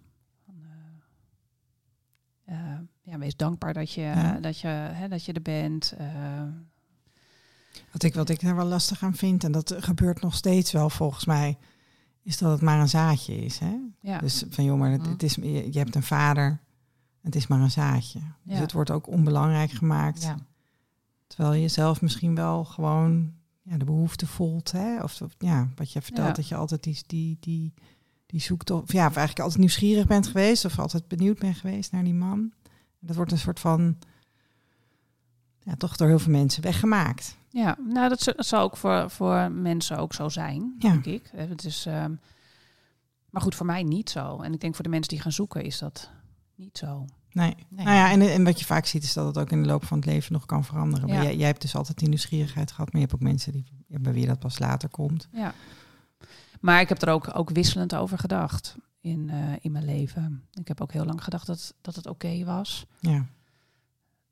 Speaker 3: Eh, ja, wees dankbaar dat je,
Speaker 1: Ja.
Speaker 3: dat je, hè, dat je er bent.
Speaker 1: Wat ik, wat ik er wel lastig aan vind, en dat gebeurt nog steeds wel volgens mij, is dat het maar een zaadje is. Hè?
Speaker 3: ja.
Speaker 1: Dus van joh, maar het, het is, je, je hebt een vader, het is maar een zaadje. Dus het wordt ook onbelangrijk gemaakt. Terwijl je zelf misschien wel gewoon ja, de behoefte voelt. Hè? Of, ja, wat je vertelt, dat je altijd die, die, die, die zoekt. Of, ja, of eigenlijk altijd nieuwsgierig bent geweest. Of altijd benieuwd bent geweest naar die man. Dat wordt een soort van, ja, toch door heel veel mensen weggemaakt.
Speaker 3: Ja, nou dat, dat zal ook voor, voor mensen ook zo zijn,
Speaker 1: Ja.
Speaker 3: denk ik. Eh, Het is, ehm, maar goed, voor mij niet zo. En ik denk voor de mensen die gaan zoeken is dat niet zo.
Speaker 1: Nee.
Speaker 2: Nee.
Speaker 1: Nou ja, en, en wat je vaak ziet is dat het ook in de loop van het leven nog kan veranderen.
Speaker 3: Ja.
Speaker 1: Maar jij, jij hebt dus altijd die nieuwsgierigheid gehad. Maar je hebt ook mensen die, bij wie dat pas later komt.
Speaker 3: Ja. Maar ik heb er ook, ook wisselend over gedacht in, eh, in mijn leven. Ik heb ook heel lang gedacht dat, dat het oké was.
Speaker 1: Ja.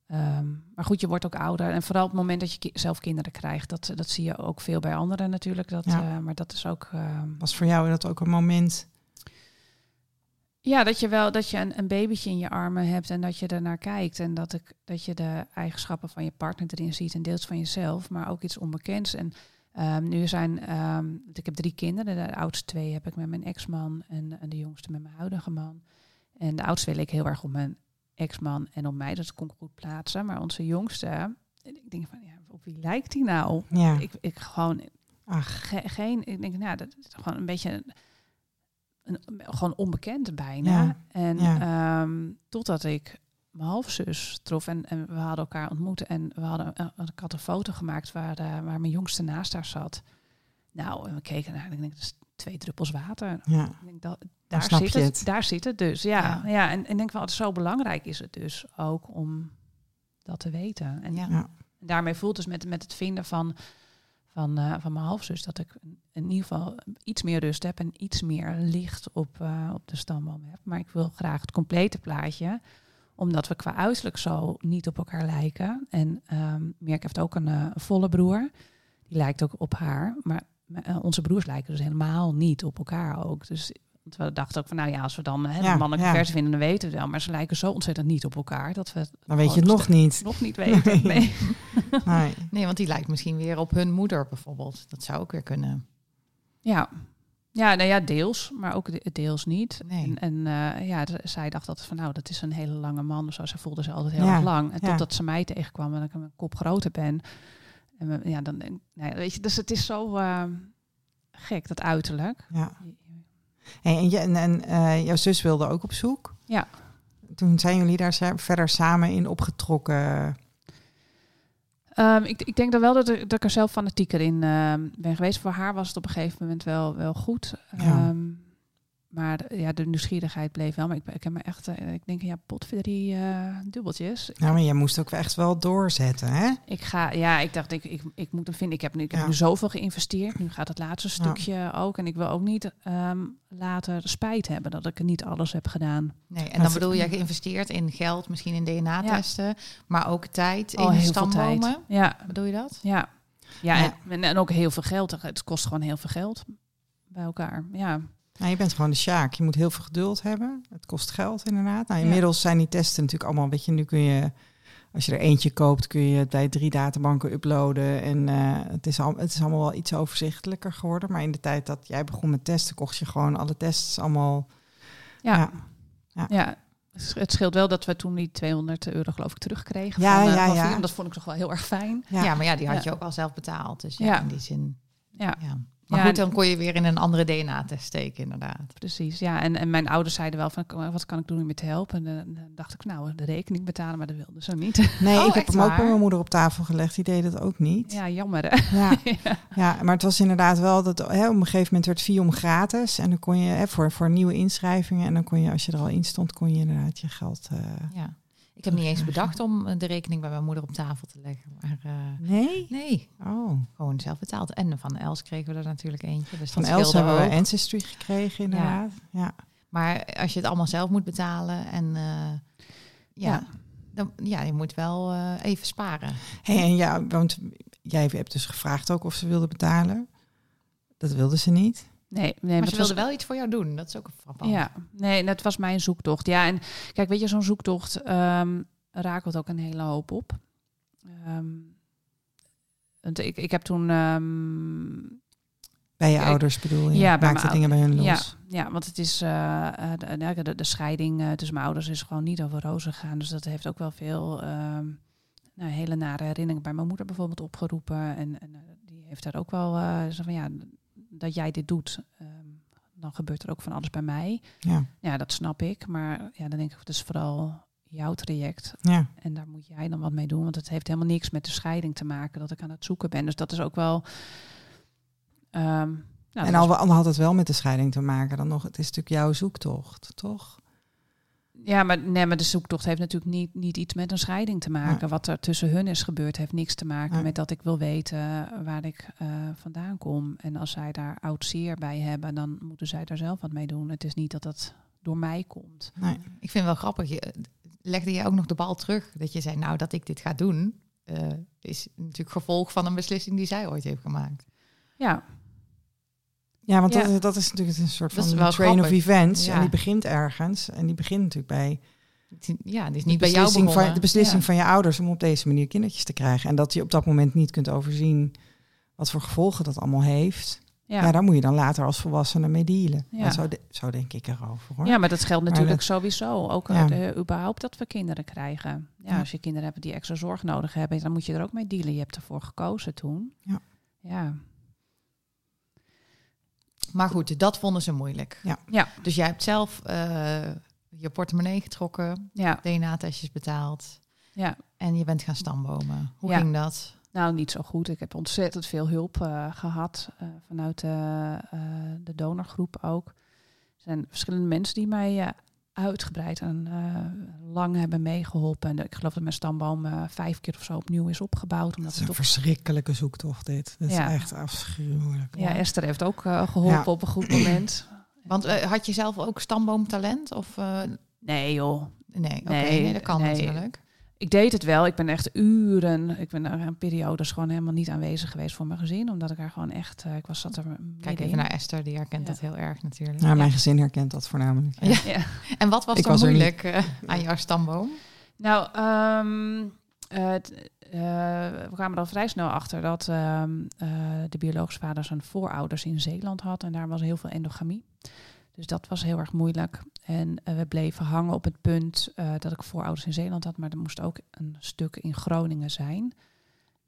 Speaker 3: Ehm, maar goed, je wordt ook ouder. En vooral op het moment dat je ki- zelf kinderen krijgt, dat, dat zie je ook veel bij anderen natuurlijk. Dat,
Speaker 1: Ja.
Speaker 3: eh, maar dat is ook. ehm,
Speaker 1: Was voor jou dat ook een moment?
Speaker 3: Ja, dat je wel dat je een, een babytje in je armen hebt en dat je ernaar kijkt. En dat, ik, dat je de eigenschappen van je partner erin ziet en deels van jezelf, maar ook iets onbekends. En ehm, nu zijn, ik heb drie kinderen. De oudste twee heb ik met mijn ex-man en, en de jongste met mijn huidige man. En de oudste leek heel erg op mijn ex-man en op mij, dat kon ik goed plaatsen. Maar onze jongste, ik denk van, ja, op wie lijkt die nou?
Speaker 1: Ja.
Speaker 3: Ik, ik gewoon
Speaker 1: Ach,
Speaker 3: Ge- geen, ik denk, nou, dat is gewoon een beetje een, een- gewoon onbekend bijna.
Speaker 1: Ja,
Speaker 3: En
Speaker 1: ja.
Speaker 3: ehm, totdat ik mijn halfzus trof en, en we hadden elkaar ontmoet en we hadden, eh, ik had een foto gemaakt waar, eh, waar mijn jongste naast haar zat. Nou, en we keken naar, en ik denk, dat is twee druppels water.
Speaker 1: ja.
Speaker 3: Ik denk, dat, daar,
Speaker 1: snap
Speaker 3: zit
Speaker 1: je
Speaker 3: het,
Speaker 1: het.
Speaker 3: daar zit het dus, ja.
Speaker 2: Ja.
Speaker 3: ja. en, en ik denk wel, zo belangrijk is het dus ook om dat te weten. En
Speaker 2: Ja.
Speaker 1: Ja.
Speaker 3: en daarmee voelt dus met, met het vinden van, van, eh, van mijn halfzus dat ik in ieder geval iets meer rust heb en iets meer licht op, eh, op de stamboom heb. Maar ik wil graag het complete plaatje, omdat we qua uiterlijk zo niet op elkaar lijken. En ehm Mirk heeft ook een, eh, een volle broer, die lijkt ook op haar. Maar onze broers lijken dus helemaal niet op elkaar ook. Dus want we dachten ook van, nou ja, als we dan hè,
Speaker 1: Ja,
Speaker 3: de mannelijke
Speaker 1: ja.
Speaker 3: versie vinden, dan weten we het wel. Maar ze lijken zo ontzettend niet op elkaar dat we het
Speaker 1: Dan weet je het nog niet.
Speaker 3: nog niet weten. Nee. [laughs]
Speaker 1: Nee.
Speaker 2: Nee, want die lijkt misschien weer op hun moeder bijvoorbeeld. Dat zou ook weer kunnen.
Speaker 3: Ja. Ja, nou ja, deels, maar ook de- deels niet.
Speaker 2: Nee.
Speaker 3: En, en eh, ja, zij dacht dat van nou, dat is een hele lange man of zo. Ze voelde ze altijd heel
Speaker 1: Ja,
Speaker 3: erg lang. En
Speaker 1: ja.
Speaker 3: totdat ze mij tegenkwam en ik een kop groter ben. En we- ja, dan denk nou ja, weet je, dus het is zo eh, gek, dat uiterlijk.
Speaker 1: Ja. En en, en eh, jouw zus wilde ook op zoek.
Speaker 3: Ja.
Speaker 1: Toen zijn jullie daar verder samen in opgetrokken.
Speaker 3: Ehm, ik, ik denk dan wel dat ik, dat ik er zelf fanatieker in ehm, ben geweest. Voor haar was het op een gegeven moment wel, wel goed.
Speaker 1: Ja.
Speaker 3: Ehm, maar de, ja, de nieuwsgierigheid bleef wel. Maar ik, ben- ik heb me echt, eh, ik denk, ja, potverdrie eh dubbeltjes.
Speaker 1: Nou, maar jij moest ook echt wel doorzetten, hè?
Speaker 3: Ik ga, ja, ik dacht, ik, ik, ik moet hem vinden. Ik heb nu, ik heb
Speaker 1: Ja.
Speaker 3: nu zoveel geïnvesteerd. Nu gaat het laatste stukje ook. En ik wil ook niet ehm, later spijt hebben dat ik niet alles heb gedaan.
Speaker 2: Nee, en
Speaker 1: Maar
Speaker 2: dan bedoel je geïnvesteerd in geld, misschien in DNA-testen, maar ook tijd
Speaker 3: Oh,
Speaker 2: in
Speaker 3: heel veel tijd. Ja,
Speaker 2: Bedoel je dat?
Speaker 3: ja. Ja,
Speaker 1: Ja.
Speaker 3: En, en ook heel veel geld. Het kost gewoon heel veel geld bij elkaar. Ja,
Speaker 1: Nou, je bent gewoon de Sjaak. Je moet heel veel geduld hebben. Het kost geld inderdaad. Nou,
Speaker 3: Ja.
Speaker 1: inmiddels zijn die testen natuurlijk allemaal, weet je, nu kun je, als je er eentje koopt, kun je het bij drie databanken uploaden. En eh, het, is al, het is allemaal wel iets overzichtelijker geworden. Maar in de tijd dat jij begon met testen, kocht je gewoon alle tests allemaal.
Speaker 3: ja.
Speaker 1: Ja.
Speaker 3: ja.
Speaker 1: Ja.
Speaker 3: Het scheelt wel dat we toen die 200 euro geloof ik terugkregen.
Speaker 1: Ja,
Speaker 3: van, eh,
Speaker 1: ja,
Speaker 3: van
Speaker 1: ja.
Speaker 3: Dat vond ik toch wel heel erg fijn.
Speaker 2: Ja, maar ja, die had
Speaker 3: Ja.
Speaker 2: je ook al zelf betaald. Dus ja,
Speaker 3: Ja.
Speaker 2: in die zin.
Speaker 3: Ja.
Speaker 2: Maar
Speaker 3: Ja,
Speaker 2: goed, dan kon je weer in een andere DNA-test steken, inderdaad.
Speaker 3: Precies, ja. En, en mijn ouders zeiden wel van, wat kan ik doen om je te helpen? En dan dacht ik, nou, de rekening betalen, maar dat wilden ze niet. [laughs]
Speaker 1: Nee,
Speaker 2: Oh,
Speaker 1: ik heb hem ook bij mijn moeder op tafel gelegd. Die deed het ook niet.
Speaker 3: Ja, jammer hè? [laughs]
Speaker 1: Ja, ja, maar het was inderdaad wel dat hè, op een gegeven moment werd Viom gratis. En dan kon je hè, voor, voor nieuwe inschrijvingen. En dan kon je, als je er al in stond, kon je inderdaad je geld. eh,
Speaker 2: Ja. Ik heb niet eens bedacht om eh, de rekening bij mijn moeder op tafel te leggen. Maar eh,
Speaker 1: Nee?
Speaker 2: nee,
Speaker 1: Oh.
Speaker 2: gewoon zelf betaald. En van Els kregen we er natuurlijk eentje. Dus
Speaker 1: Van Els hebben we. Ancestry gekregen, inderdaad. Ja.
Speaker 2: Maar als je het allemaal zelf moet betalen en eh, ja,
Speaker 3: Ja.
Speaker 2: Dan, ja, je moet wel even sparen.
Speaker 1: Hey, en ja, want jij hebt dus gevraagd ook of ze wilde betalen. Dat wilde ze niet.
Speaker 3: Nee, nee
Speaker 2: maar ze
Speaker 3: was-
Speaker 2: wilde wel iets voor jou doen. Dat is ook een frappant.
Speaker 3: Ja, nee, dat was mijn zoektocht. Ja, en kijk, weet je, zo'n zoektocht ehm, rakelt ook een hele hoop op. Ehm, want ik, ik heb toen... ehm,
Speaker 1: Bij je
Speaker 3: Kijk,
Speaker 1: ouders bedoel je?
Speaker 3: ja, bij
Speaker 1: Maakte dingen bij hun los.
Speaker 3: Ja, ja, want het is eh, eh, de, de, scheiding eh, tussen mijn ouders is gewoon niet over rozen gegaan. Dus dat heeft ook wel veel ehm, nou, hele nare herinneringen bij mijn moeder bijvoorbeeld opgeroepen. En, en die heeft daar ook wel uh, zo van ja, dat jij dit doet. ehm, dan gebeurt er ook van alles bij mij.
Speaker 1: Ja.
Speaker 3: Ja, dat snap ik. Maar ja, dan denk ik, het is vooral jouw traject.
Speaker 1: ja.
Speaker 3: En daar moet jij dan wat mee doen. Want het heeft helemaal niks met de scheiding te maken dat ik aan het zoeken ben. Dus dat is ook wel. ehm, nou,
Speaker 1: en
Speaker 3: was-
Speaker 1: al, al had het wel met de scheiding te maken dan nog. Het is natuurlijk jouw zoektocht, toch?
Speaker 3: Ja, maar, nee, maar de zoektocht heeft natuurlijk niet, niet iets met een scheiding te maken.
Speaker 1: Ja.
Speaker 3: Wat er tussen hun is gebeurd, heeft niks te maken
Speaker 1: Ja.
Speaker 3: met dat ik wil weten waar ik eh, vandaan kom. En als zij daar oud zeer bij hebben, dan moeten zij daar zelf wat mee doen. Het is niet dat dat door mij komt.
Speaker 1: Nee.
Speaker 2: Ik vind het wel grappig. Je, legde je ook nog de bal terug? Dat je zei, nou, dat ik dit ga doen, eh, is natuurlijk gevolg van een beslissing die zij ooit heeft gemaakt.
Speaker 3: Ja,
Speaker 1: Ja, want
Speaker 3: Ja.
Speaker 1: Dat, dat is natuurlijk een soort van train
Speaker 2: grappig.
Speaker 1: of events.
Speaker 2: Ja.
Speaker 1: En die begint ergens. En die begint natuurlijk bij
Speaker 2: Ja, die is
Speaker 1: de
Speaker 2: niet bij jou
Speaker 1: beslissing,
Speaker 2: begonnen.
Speaker 1: van, de beslissing
Speaker 2: Ja.
Speaker 1: van je ouders om op deze manier kindertjes te krijgen. En dat je op dat moment niet kunt overzien wat voor gevolgen dat allemaal heeft. Ja,
Speaker 3: ja.
Speaker 1: daar moet je dan later als volwassene mee dealen.
Speaker 3: Ja.
Speaker 1: Zo, de- zo denk ik erover hoor.
Speaker 3: ja, maar dat geldt natuurlijk
Speaker 1: dat-
Speaker 3: sowieso. Ook
Speaker 1: Ja.
Speaker 3: eh, überhaupt dat we kinderen krijgen. Ja,
Speaker 1: Ja.
Speaker 3: als je kinderen hebt die extra zorg nodig hebben, dan moet je er ook mee dealen. Je hebt ervoor gekozen toen.
Speaker 1: Ja.
Speaker 3: Ja.
Speaker 2: Maar goed, dat vonden ze moeilijk.
Speaker 1: Ja.
Speaker 3: Ja.
Speaker 2: Dus jij hebt zelf eh, je portemonnee getrokken,
Speaker 3: Ja.
Speaker 2: DNA-testjes betaald
Speaker 3: ja.
Speaker 2: en je bent gaan stambomen. Hoe
Speaker 3: Ja.
Speaker 2: ging dat?
Speaker 3: Nou, niet zo goed. Ik heb ontzettend veel hulp eh, gehad eh, vanuit de, eh, de donorgroep ook. Er zijn verschillende mensen die mij uitgebreid en eh, lang hebben meegeholpen. En ik geloof dat mijn stamboom eh, vijf keer of zo opnieuw is opgebouwd.
Speaker 1: Dat
Speaker 3: Omdat
Speaker 1: is
Speaker 3: het
Speaker 1: een
Speaker 3: toch...
Speaker 1: verschrikkelijke zoektocht dit. Dat is
Speaker 3: Ja.
Speaker 1: echt afschuwelijk.
Speaker 3: Ja, Esther heeft ook eh, geholpen
Speaker 1: Ja.
Speaker 3: op een goed moment. [clears throat]
Speaker 2: Want had je zelf ook stamboomtalent? Of, eh,
Speaker 3: Nee joh,
Speaker 2: nee, oké,
Speaker 3: Nee,
Speaker 2: nee, dat kan
Speaker 3: nee.
Speaker 2: natuurlijk.
Speaker 3: Ik deed het wel. Ik ben echt uren, ik ben er een periodes gewoon helemaal niet aanwezig geweest voor mijn gezin. Omdat ik er gewoon echt, eh, ik was zat er
Speaker 2: Kijk even naar Esther, die herkent
Speaker 3: Ja.
Speaker 2: dat heel erg natuurlijk.
Speaker 1: Nou, mijn gezin herkent dat voornamelijk. Ja.
Speaker 2: Ja. [laughs]
Speaker 3: Ja.
Speaker 2: En wat was
Speaker 1: Ik
Speaker 2: dan
Speaker 1: was er
Speaker 2: moeilijk eh, aan jouw stamboom?
Speaker 3: Nou, ehm, eh, eh, we kwamen er al vrij snel achter dat ehm, eh, de biologische vader zijn voorouders in Zeeland had. En daar was heel veel endogamie. Dus dat was heel erg moeilijk. En eh, we bleven hangen op het punt eh, dat ik voorouders in Zeeland had. Maar er moest ook een stuk in Groningen zijn.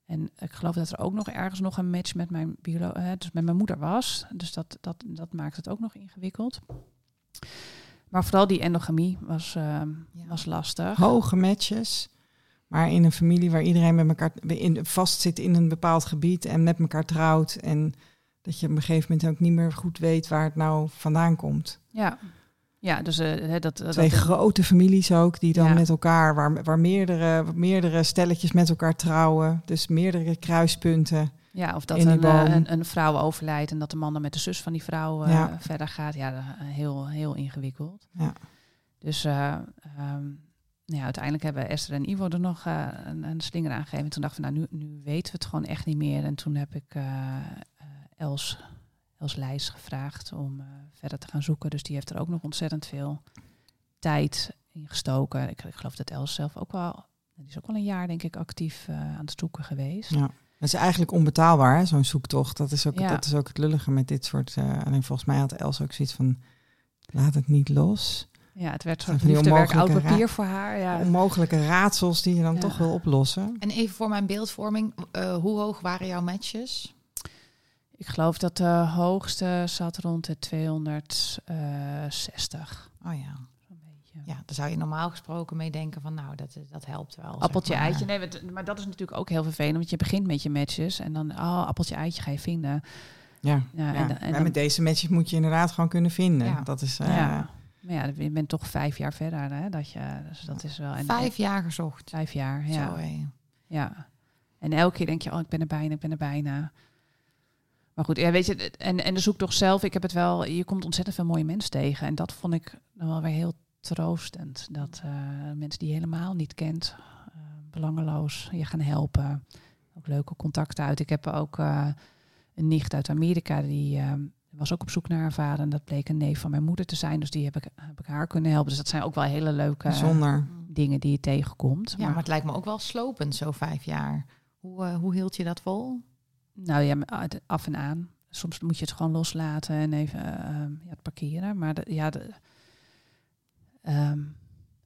Speaker 3: En ik geloof dat er ook nog ergens nog een match met mijn, biolo eh, dus met mijn moeder was. Dus dat, dat, dat maakt het ook nog ingewikkeld. Maar vooral die endogamie was,
Speaker 2: Ja.
Speaker 3: was lastig.
Speaker 1: Hoge matches. Maar in een familie waar iedereen met elkaar in, vast zit in een bepaald gebied en met elkaar trouwt. En dat je op een gegeven moment ook niet meer goed weet waar het nou vandaan komt.
Speaker 3: Ja, ja dus eh, dat, dat
Speaker 1: Twee grote families ook, die dan
Speaker 3: Ja.
Speaker 1: met elkaar, waar, waar meerdere, meerdere stelletjes met elkaar trouwen. Dus meerdere kruispunten.
Speaker 3: ja, of dat een, eh, een, een vrouw overlijdt en dat de man dan met de zus van die vrouw eh,
Speaker 1: Ja.
Speaker 3: verder gaat. Ja, heel, heel ingewikkeld.
Speaker 1: Ja.
Speaker 3: Dus eh, ehm, nou ja, uiteindelijk hebben Esther en Ivo er nog een, een slinger aan gegeven. En toen dachten we, nou, nu, nu weten we het gewoon echt niet meer. En toen heb ik Els, Els Leijs gevraagd om eh, verder te gaan zoeken. Dus die heeft er ook nog ontzettend veel tijd in gestoken. Ik, ik geloof dat Els zelf ook wel, die is ook wel een jaar denk ik actief eh, aan het zoeken geweest.
Speaker 1: Ja. Dat is eigenlijk onbetaalbaar, hè, zo'n zoektocht. Dat is, ook,
Speaker 3: Ja.
Speaker 1: dat is ook het lullige met dit soort... eh alleen volgens mij had Els ook zoiets van... Laat het niet los.
Speaker 3: Ja, het werd zo'n liefdewerk oud papier voor haar. Ja.
Speaker 1: Onmogelijke raadsels die je dan
Speaker 3: Ja.
Speaker 1: toch wil oplossen.
Speaker 2: En even voor mijn beeldvorming, eh, hoe hoog waren jouw matches?
Speaker 3: Ik geloof dat de hoogste zat rond de 260.
Speaker 2: Oh ja. Ja, daar zou je normaal gesproken mee denken van nou, dat, dat helpt wel. zeg
Speaker 3: Appeltje,
Speaker 2: maar.
Speaker 3: eitje. Nee, maar dat is natuurlijk ook heel vervelend. Want je begint met je matches en dan, oh, appeltje, eitje ga je vinden.
Speaker 1: Ja,
Speaker 3: Ja,
Speaker 1: ja.
Speaker 3: en en
Speaker 1: met deze matches moet je inderdaad gewoon kunnen vinden.
Speaker 2: Ja.
Speaker 1: Dat is, eh,
Speaker 3: ja. Maar ja, je bent toch vijf jaar verder. Hè? Dat, je, dus dat is wel... En,
Speaker 2: Vijf jaar gezocht.
Speaker 3: Vijf jaar, ja.
Speaker 2: Zo.
Speaker 3: Ja. En elke keer denk je, oh, ik ben er bijna, ik ben er bijna. Maar goed, ja, weet je, en, en de zoektocht zelf, ik heb het wel, je komt ontzettend veel mooie mensen tegen. En dat vond ik dan wel weer heel troostend. Dat eh, mensen die je helemaal niet kent, eh, belangeloos, je gaan helpen. Ook leuke contacten uit. Ik heb ook eh, een nicht uit Amerika, die was ook op zoek naar haar vader. En dat bleek een neef van mijn moeder te zijn. Dus die heb ik, heb ik haar kunnen helpen. Dus dat zijn ook wel hele leuke
Speaker 1: bijzonder.
Speaker 3: dingen die je tegenkomt.
Speaker 2: Ja, maar het lijkt me ook wel slopend, zo vijf jaar. Hoe, hoe hield je dat vol?
Speaker 3: Nou ja, af en aan. Soms moet je het gewoon loslaten en even eh, ja, het parkeren. Maar de, ja, de, ehm,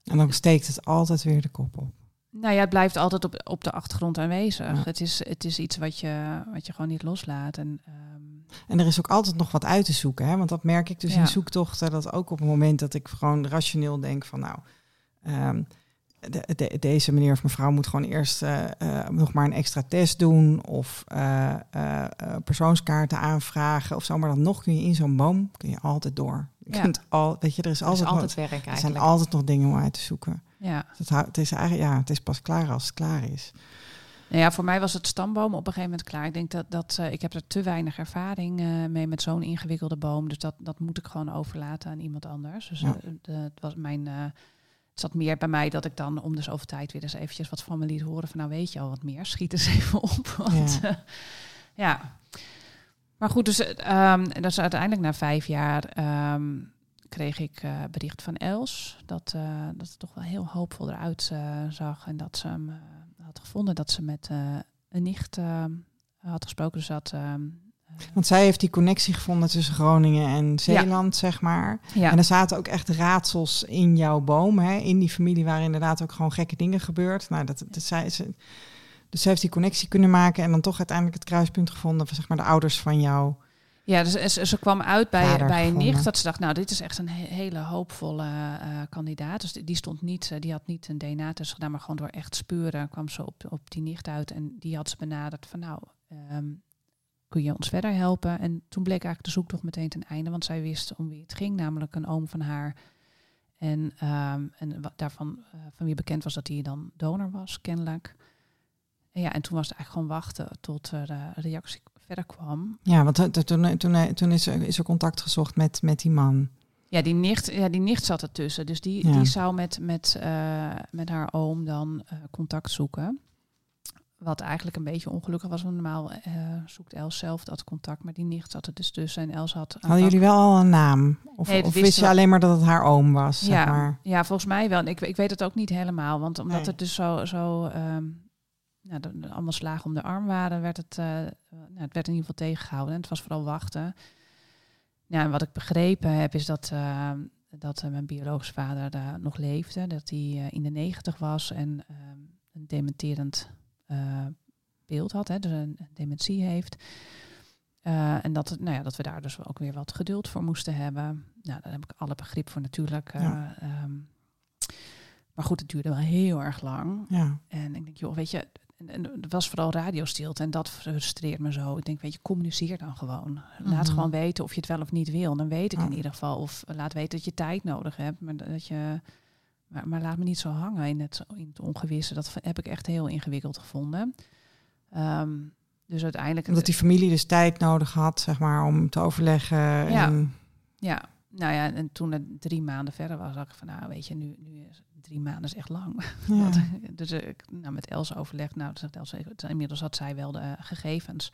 Speaker 1: En dan steekt het altijd weer de kop op.
Speaker 3: nou ja, het blijft altijd op, op de achtergrond aanwezig.
Speaker 1: Ja.
Speaker 3: Het, is, het is iets wat je, wat je gewoon niet loslaat. En, ehm,
Speaker 1: En er is ook altijd nog wat uit te zoeken. Hè? Want dat merk ik dus
Speaker 3: Ja.
Speaker 1: in zoektochten. Dat ook op het moment dat ik gewoon rationeel denk van nou... ehm, de, de- deze meneer of mevrouw moet gewoon eerst eh, eh, nog maar een extra test doen. Of eh, persoonskaarten aanvragen of zo. Maar dan nog kun je in zo'n boom kun je altijd door. Je
Speaker 3: Ja.
Speaker 1: kunt al, weet je, er is
Speaker 2: Dat is
Speaker 1: altijd, nog-
Speaker 2: werk
Speaker 1: er
Speaker 2: eigenlijk.
Speaker 1: zijn altijd nog dingen om uit te zoeken.
Speaker 3: ja.
Speaker 1: Het, hou- het is eigenlijk, ja, het is pas klaar als het klaar is.
Speaker 3: Nou ja, voor mij was het stamboom op een gegeven moment klaar. Ik denk dat, dat ik heb er te weinig ervaring mee met zo'n ingewikkelde boom. Dus dat, dat moet ik gewoon overlaten aan iemand anders. Dus
Speaker 1: Ja.
Speaker 3: het was mijn. Eh, het zat meer bij mij dat ik dan om de zoveel tijd weer eens eventjes wat van me liet horen. Van nou weet je al wat meer, schiet eens even op. [laughs] Want,
Speaker 1: Ja.
Speaker 3: ja. ja. Maar goed, dus, eh, ehm, en dus uiteindelijk na vijf jaar ehm, kreeg ik eh, bericht van Els. Dat, eh, dat het toch wel heel hoopvol eruit eh, zag. En dat ze hem eh, had gevonden. Dat ze met eh, een nicht eh, had gesproken. Dus dat...
Speaker 1: Want zij heeft die connectie gevonden tussen Groningen en Zeeland, zeg maar.
Speaker 3: ja.
Speaker 1: En er zaten ook echt raadsels in jouw boom, hè? in die familie waar inderdaad ook gewoon gekke dingen gebeurd. Nou, dat, dat zei ze. Dus ze heeft die connectie kunnen maken en dan toch uiteindelijk het kruispunt gevonden van zeg maar de ouders van jou.
Speaker 3: Ja, dus ze, ze kwam uit bij, bij een nicht dat ze dacht, nou, dit is echt een he- hele hoopvolle eh, kandidaat. Dus die, die stond niet, eh, die had niet een DNA-test gedaan, maar gewoon door echt spuren kwam ze op, op die nicht uit. En die had ze benaderd van, nou, ehm, kun je ons verder helpen? En toen bleek eigenlijk de zoektocht meteen ten einde, want zij wist om wie het ging, namelijk een oom van haar. En, ehm, en daarvan, eh, van wie bekend was dat hij dan donor was, kennelijk. En ja, en toen was het eigenlijk gewoon wachten tot er eh, reactie verder kwam.
Speaker 1: Ja, want toen, toen, toen, toen is, er, is er contact gezocht met, met die man.
Speaker 3: Ja, die nicht, ja, die nicht zat ertussen. Dus die,
Speaker 1: Ja.
Speaker 3: die zou met, met, eh, met haar oom dan eh, contact zoeken. Wat eigenlijk een beetje ongelukkig was. Want normaal eh, zoekt Els zelf dat contact. Maar die nicht zat er dus tussen. En Els had...
Speaker 1: Hadden jullie wel al een naam? Of,
Speaker 3: Nee,
Speaker 1: of wist je alleen maar dat het haar oom was? Zeg
Speaker 3: ja,
Speaker 1: maar?
Speaker 3: ja, volgens mij wel. En Ik, ik weet het ook niet helemaal. Want omdat
Speaker 1: Nee.
Speaker 3: het dus zo... zo ehm, nou, de, allemaal slagen om de arm waren, werd het, eh, nou, het werd in ieder geval tegengehouden. En het was vooral wachten. Ja, en wat ik begrepen heb, is dat, eh, dat eh, mijn biologische vader daar nog leefde. Dat hij in de negentig was en ehm, een dementerend eh, beeld had. Hè, dus een dementie heeft. Eh, en dat, nou ja, dat we daar dus ook weer wat geduld voor moesten hebben. Nou, daar heb ik alle begrip voor natuurlijk. eh,
Speaker 1: Ja.
Speaker 3: ehm. maar goed, het duurde wel heel erg lang.
Speaker 1: Ja.
Speaker 3: En ik denk, joh, weet je, en, en het was vooral radiostilte en dat frustreert me zo. Ik denk, weet je, communiceer dan gewoon. Laat
Speaker 2: Mhm.
Speaker 3: gewoon weten of je het wel of niet wil. Dan weet ik
Speaker 1: Ja.
Speaker 3: in ieder geval. Of laat weten dat je tijd nodig hebt, maar dat je... Maar, maar laat me niet zo hangen in het, in het ongewisse. Dat heb ik echt heel ingewikkeld gevonden. Ehm, dus uiteindelijk...
Speaker 1: Omdat die familie dus tijd nodig had, zeg maar, om te overleggen.
Speaker 3: Ja.
Speaker 1: En,
Speaker 3: Ja, nou ja, en toen het drie maanden verder was, dacht ik van, nou weet je, nu, nu is drie maanden is echt lang.
Speaker 1: ja. [laughs]
Speaker 3: Dat- dus ik nou, met Els overlegd. Nou, zegt Els, inmiddels had zij wel de eh, gegevens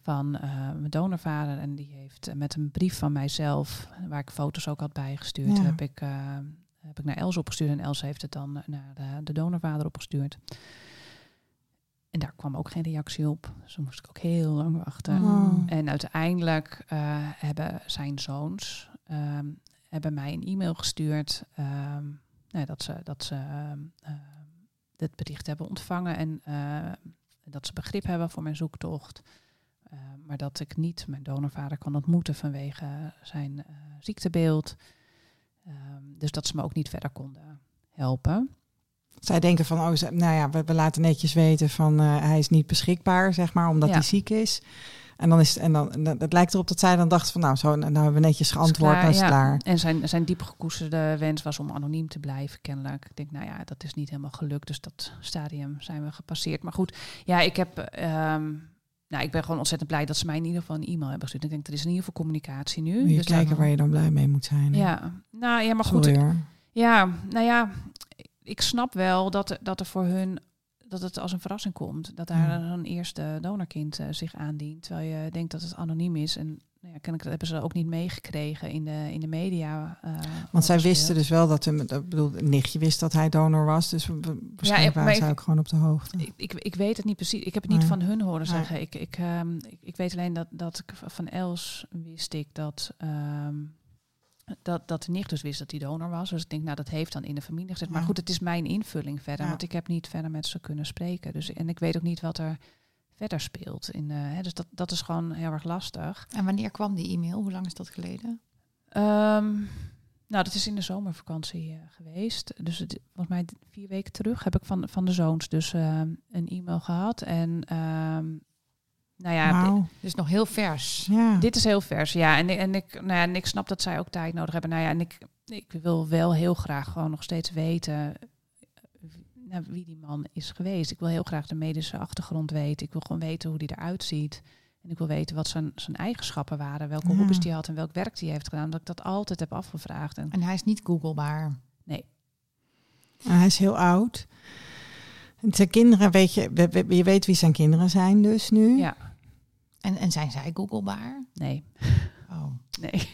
Speaker 3: van eh, mijn donorvader. En die heeft eh, met een brief van mijzelf, waar ik foto's ook had bijgestuurd,
Speaker 1: Ja.
Speaker 3: heb, ik, eh, heb ik naar Els opgestuurd. En Els heeft het dan eh, naar de, de donorvader opgestuurd. En daar kwam ook geen reactie op. Dus moest ik ook heel lang wachten.
Speaker 1: Oh.
Speaker 3: En uiteindelijk eh, hebben zijn zoons ehm, hebben mij een e-mail gestuurd ehm, nou, dat ze, dat ze ehm, dit bericht hebben ontvangen en eh, dat ze begrip hebben voor mijn zoektocht. Maar dat ik niet mijn donorvader kan ontmoeten vanwege zijn ziektebeeld. Ehm, dus dat ze me ook niet verder konden helpen.
Speaker 1: Zij denken van, oh, ze- nou ja, we, we laten netjes weten van eh, hij is niet beschikbaar, zeg maar, omdat
Speaker 3: Ja.
Speaker 1: hij ziek is. En dan is het, en dan, en dat- het lijkt erop dat zij dan dacht van, nou, zo, nou hebben we netjes geantwoord,
Speaker 3: Is ja.
Speaker 1: klaar.
Speaker 3: En zijn, zijn diep gekoesterde wens was om anoniem te blijven, kennelijk. Ik denk, nou ja, dat is niet helemaal gelukt. Dus dat stadium zijn we gepasseerd. Maar goed, ja, ik heb... ehm, nou, ik ben gewoon ontzettend blij dat ze mij in ieder geval een e-mail hebben gestuurd. Ik denk, er is in ieder geval communicatie nu.
Speaker 1: Moet je
Speaker 3: Dus
Speaker 1: kijken
Speaker 3: dan-
Speaker 1: waar je dan blij mee moet zijn. hè?
Speaker 3: Ja, nou ja, maar goed.
Speaker 1: Sorry hoor.
Speaker 3: Ja, nou ja, ik snap wel dat, er- dat er voor hun dat het als een verrassing komt. Dat daar
Speaker 1: Ja.
Speaker 3: een eerste donorkind eh, zich aandient. Terwijl je denkt dat het anoniem is. En ja, kennelijk hebben ze ook niet meegekregen in de, in de media. eh,
Speaker 1: Want zij wisten dus wel dat, dat bedoel, nichtje wist dat hij donor was. Dus waarschijnlijk
Speaker 3: maar
Speaker 1: waren zij
Speaker 3: ik-
Speaker 1: ook gewoon op de hoogte.
Speaker 3: Ik, ik, ik weet het niet precies. Ik heb het niet
Speaker 1: Nee.
Speaker 3: van hun horen
Speaker 1: Nee.
Speaker 3: zeggen. Ik, ik, ehm, ik, ik weet alleen dat, dat ik van Els wist ik dat, ehm, dat, dat de nicht dus wist dat hij donor was. Dus ik denk, nou, dat heeft dan in de familie gezet. Maar
Speaker 1: Ja.
Speaker 3: goed, het is mijn invulling verder.
Speaker 1: Ja.
Speaker 3: Want ik heb niet verder met ze kunnen spreken. Dus, en ik weet ook niet wat er verder speelt. In, eh, hè, dus dat, dat is gewoon heel erg lastig.
Speaker 2: En wanneer kwam die e-mail? Hoe lang is dat geleden?
Speaker 3: Ehm, nou, dat is in de zomervakantie eh, geweest. Dus het, volgens mij vier weken terug heb ik van, van de zoons dus ehm, een e-mail gehad. En ehm, nou ja, di-
Speaker 1: Wauw.
Speaker 2: Dus nog heel vers.
Speaker 1: Ja.
Speaker 3: dit is heel vers. Ja, en, ik- en, ik, nou ja, en ik snap dat zij ook tijd nodig hebben. Nou ja, en ik, ik wil wel heel graag gewoon nog steeds weten nou, wie die man is geweest. Ik wil heel graag de medische achtergrond weten. Ik wil gewoon weten hoe die eruit ziet. En ik wil weten wat zijn, zijn eigenschappen waren. Welke
Speaker 1: Ja.
Speaker 3: hobby's die had en welk werk die heeft gedaan. Dat ik dat altijd heb afgevraagd. En
Speaker 2: En hij is niet googlebaar.
Speaker 1: En hij is heel oud. En zijn kinderen, weet je, je weet wie zijn kinderen zijn dus nu.
Speaker 3: ja,
Speaker 2: En, en zijn zij googlebaar?
Speaker 3: nee.
Speaker 2: Oh, [laughs]
Speaker 3: Nee.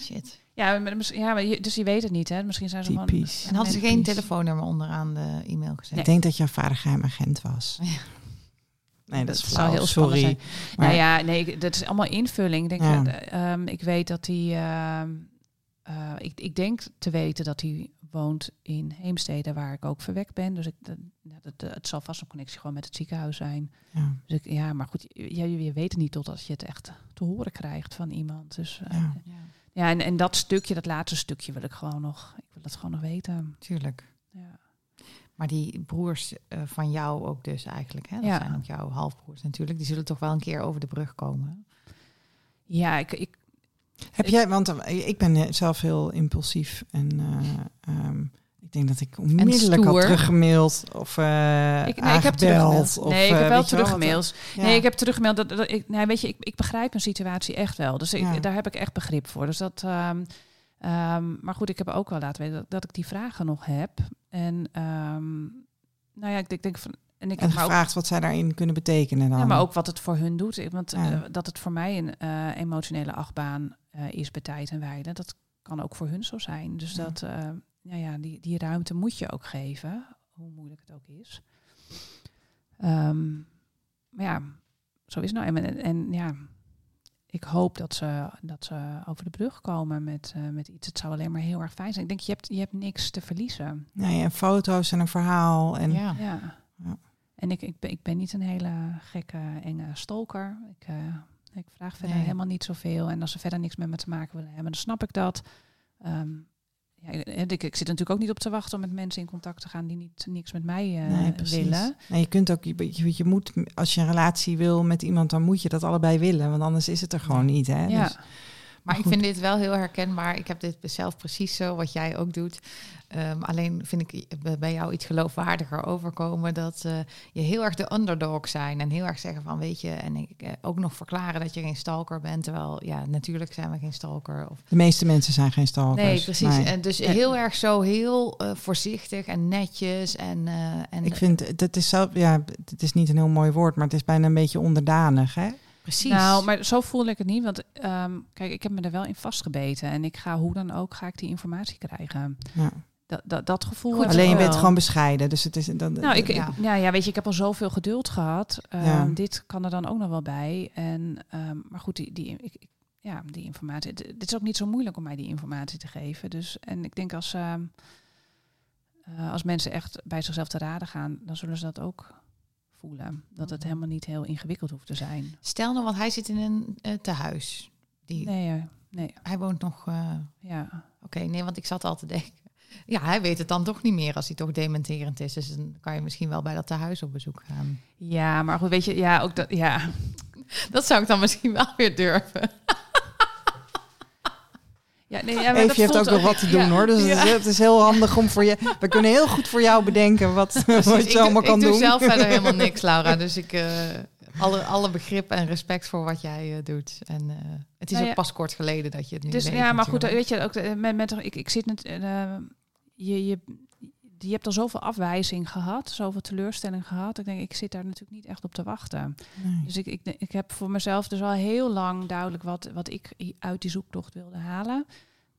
Speaker 2: shit.
Speaker 3: Ja, ja dus je weet het niet, hè? Misschien zijn ze
Speaker 1: Typisch.
Speaker 2: En hadden ze geen telefoonnummer onderaan de e-mail gezet?
Speaker 1: Ik denk dat jouw vader geheim agent was.
Speaker 2: Ja.
Speaker 1: Nee, dat is
Speaker 3: Dat
Speaker 1: flauw.
Speaker 3: zou heel spannend
Speaker 1: Sorry.
Speaker 3: zijn.
Speaker 1: Maar-
Speaker 3: Nou ja, nee, dat is allemaal invulling. Ik, denk,
Speaker 1: Ja.
Speaker 3: eh, ehm, ik weet dat hij. ehm, eh, ik, ik denk te weten dat hij woont in Heemstede, waar ik ook verwekt ben. Dus ik, dat, dat, dat- het zal vast een connectie gewoon met het ziekenhuis zijn.
Speaker 1: Ja.
Speaker 3: Dus ik, ja, maar goed, je, je, je weet het niet totdat je het echt te horen krijgt van iemand. Dus eh,
Speaker 1: Ja.
Speaker 3: Ja, en, en dat stukje, dat laatste stukje, wil ik gewoon nog. Ik wil dat gewoon nog weten.
Speaker 2: tuurlijk.
Speaker 3: Ja.
Speaker 2: Maar die broers eh, van jou ook dus eigenlijk, hè? Dat
Speaker 3: Ja.
Speaker 2: zijn ook jouw halfbroers natuurlijk. Die zullen toch wel een keer over de brug komen.
Speaker 3: Ja, ik, ik,
Speaker 1: Heb jij, want eh, ik ben eh, zelf heel impulsief en eh, ehm, ik denk dat ik onmiddellijk had teruggemaild of eh
Speaker 3: ik, nee, ik heb
Speaker 1: aangebeld.
Speaker 3: teruggemaild.
Speaker 1: Of,
Speaker 3: Nee, ik
Speaker 1: eh,
Speaker 3: heb wel teruggemaild.
Speaker 1: ja.
Speaker 3: Nee, ik heb teruggemaild. Dat, dat, ik, nee, weet je, ik, ik begrijp een situatie echt wel. Dus ik,
Speaker 1: Ja.
Speaker 3: daar heb ik echt begrip voor. Dus dat, ehm, ehm, maar goed, ik heb ook wel laten weten dat, dat ik die vragen nog heb. En ehm, nou ja, ik, denk- denk van. En ik
Speaker 1: En
Speaker 3: heb maar ook,
Speaker 1: gevraagd wat zij daarin kunnen betekenen dan.
Speaker 3: ja, maar ook wat het voor hun doet. Ik- Want
Speaker 1: Ja.
Speaker 3: eh, dat het voor mij een emotionele achtbaan is bij tijd en wijde, dat kan ook voor hun zo zijn. Dus
Speaker 1: Ja.
Speaker 3: dat, eh, ja, die, die ruimte moet je ook geven, hoe moeilijk het ook is. Ehm, maar ja, zo is het nou. En, en, en ja, ik hoop dat ze, dat ze over de brug komen met, eh, met iets. Het zou alleen maar heel erg fijn zijn. Ik denk, je hebt, je hebt niks te verliezen.
Speaker 1: Nee, en foto's en een verhaal. En,
Speaker 2: ja.
Speaker 3: Ja.
Speaker 1: Ja.
Speaker 3: En ik, ik, ben, ik ben niet een hele gekke, enge stalker. Ik, eh, ik vraag verder
Speaker 2: Nee.
Speaker 3: helemaal niet zoveel. En als ze verder niks met me te maken willen hebben, dan snap ik dat. Ehm, ja, ik, ik zit natuurlijk ook niet op te wachten om met mensen in contact te gaan die niet niks met mij eh,
Speaker 1: nee, precies.
Speaker 3: willen.
Speaker 1: Nee, je kunt ook, je moet, als je een relatie wil met iemand, dan moet je dat allebei willen. Want anders is het er gewoon niet. Hè?
Speaker 3: Ja.
Speaker 1: Dus,
Speaker 2: Maar ik vind dit wel heel herkenbaar. Ik heb dit zelf precies zo, wat jij ook doet. Ehm, alleen vind ik bij jou iets geloofwaardiger overkomen dat eh, je heel erg de underdog zijn en heel erg zeggen van weet je en ik eh, ook nog verklaren dat je geen stalker bent, terwijl ja natuurlijk zijn we geen stalker. Of,
Speaker 1: de meeste mensen zijn geen stalkers.
Speaker 2: nee, precies.
Speaker 1: Nee.
Speaker 2: En dus heel erg zo heel eh, voorzichtig en netjes en en
Speaker 1: Ik vind, dat is zelf, ja, het is niet een heel mooi woord, maar het is bijna een beetje onderdanig. Hè?
Speaker 2: Precies.
Speaker 3: Nou, maar zo voel ik het niet. Want ehm, kijk, ik heb me er wel in vastgebeten. En ik ga hoe dan ook, ga ik die informatie krijgen.
Speaker 1: Ja.
Speaker 3: Dat, dat, dat gevoel
Speaker 2: Goed,
Speaker 1: Alleen je bent gewoon bescheiden. Dus het is, dat,
Speaker 3: Nou, ik,
Speaker 2: Ja.
Speaker 3: ik, ja, ja, weet je, ik heb al zoveel geduld gehad. Ehm,
Speaker 1: Ja.
Speaker 3: Dit kan er dan ook nog wel bij. En, ehm, maar goed, die, die, ik, ja, die informatie. Het, is ook niet zo moeilijk om mij die informatie te geven. Dus, en ik denk als, ehm, eh, als mensen echt bij zichzelf te raden gaan, dan zullen ze dat ook voelen. Dat het helemaal niet heel ingewikkeld hoeft te zijn.
Speaker 2: Stel nou, want hij zit in een uh, tehuis. Die,
Speaker 3: Nee, eh, nee.
Speaker 2: Hij woont nog... eh,
Speaker 3: Ja.
Speaker 2: Oké, nee, want ik zat al te denken. Ja, hij weet het dan toch niet meer als hij toch dementerend is. Dus dan kan je misschien wel bij dat tehuis op bezoek gaan.
Speaker 3: ja, maar goed, weet je, ja, ook dat, ja.
Speaker 2: Dat zou ik dan misschien wel weer durven.
Speaker 3: Ja, nee, ja, maar
Speaker 1: je hebt ook nog wat te [laughs] doen
Speaker 3: ja.
Speaker 1: hoor. Dus het, is, het is heel handig om voor je. We kunnen heel goed voor jou bedenken wat, [laughs] wat
Speaker 2: Dus ik,
Speaker 1: je allemaal kan
Speaker 2: ik doe
Speaker 1: doen.
Speaker 2: zelf verder helemaal [laughs] niks, Laura. Dus ik eh, alle, alle begrip en respect voor wat jij eh, doet. En eh, het is
Speaker 3: Nou
Speaker 2: ook
Speaker 3: ja.
Speaker 2: pas kort geleden dat je het nu
Speaker 3: Dus
Speaker 2: weet.
Speaker 3: ja, maar goed, weet je, ook met, met ik, ik zit net, eh, je, je, je hebt al zoveel afwijzing gehad, zoveel teleurstelling gehad. Ik denk, ik zit daar natuurlijk niet echt op te wachten.
Speaker 1: Nee.
Speaker 3: Dus ik, ik, ik heb voor mezelf dus al heel lang duidelijk wat, wat ik uit die zoektocht wilde halen.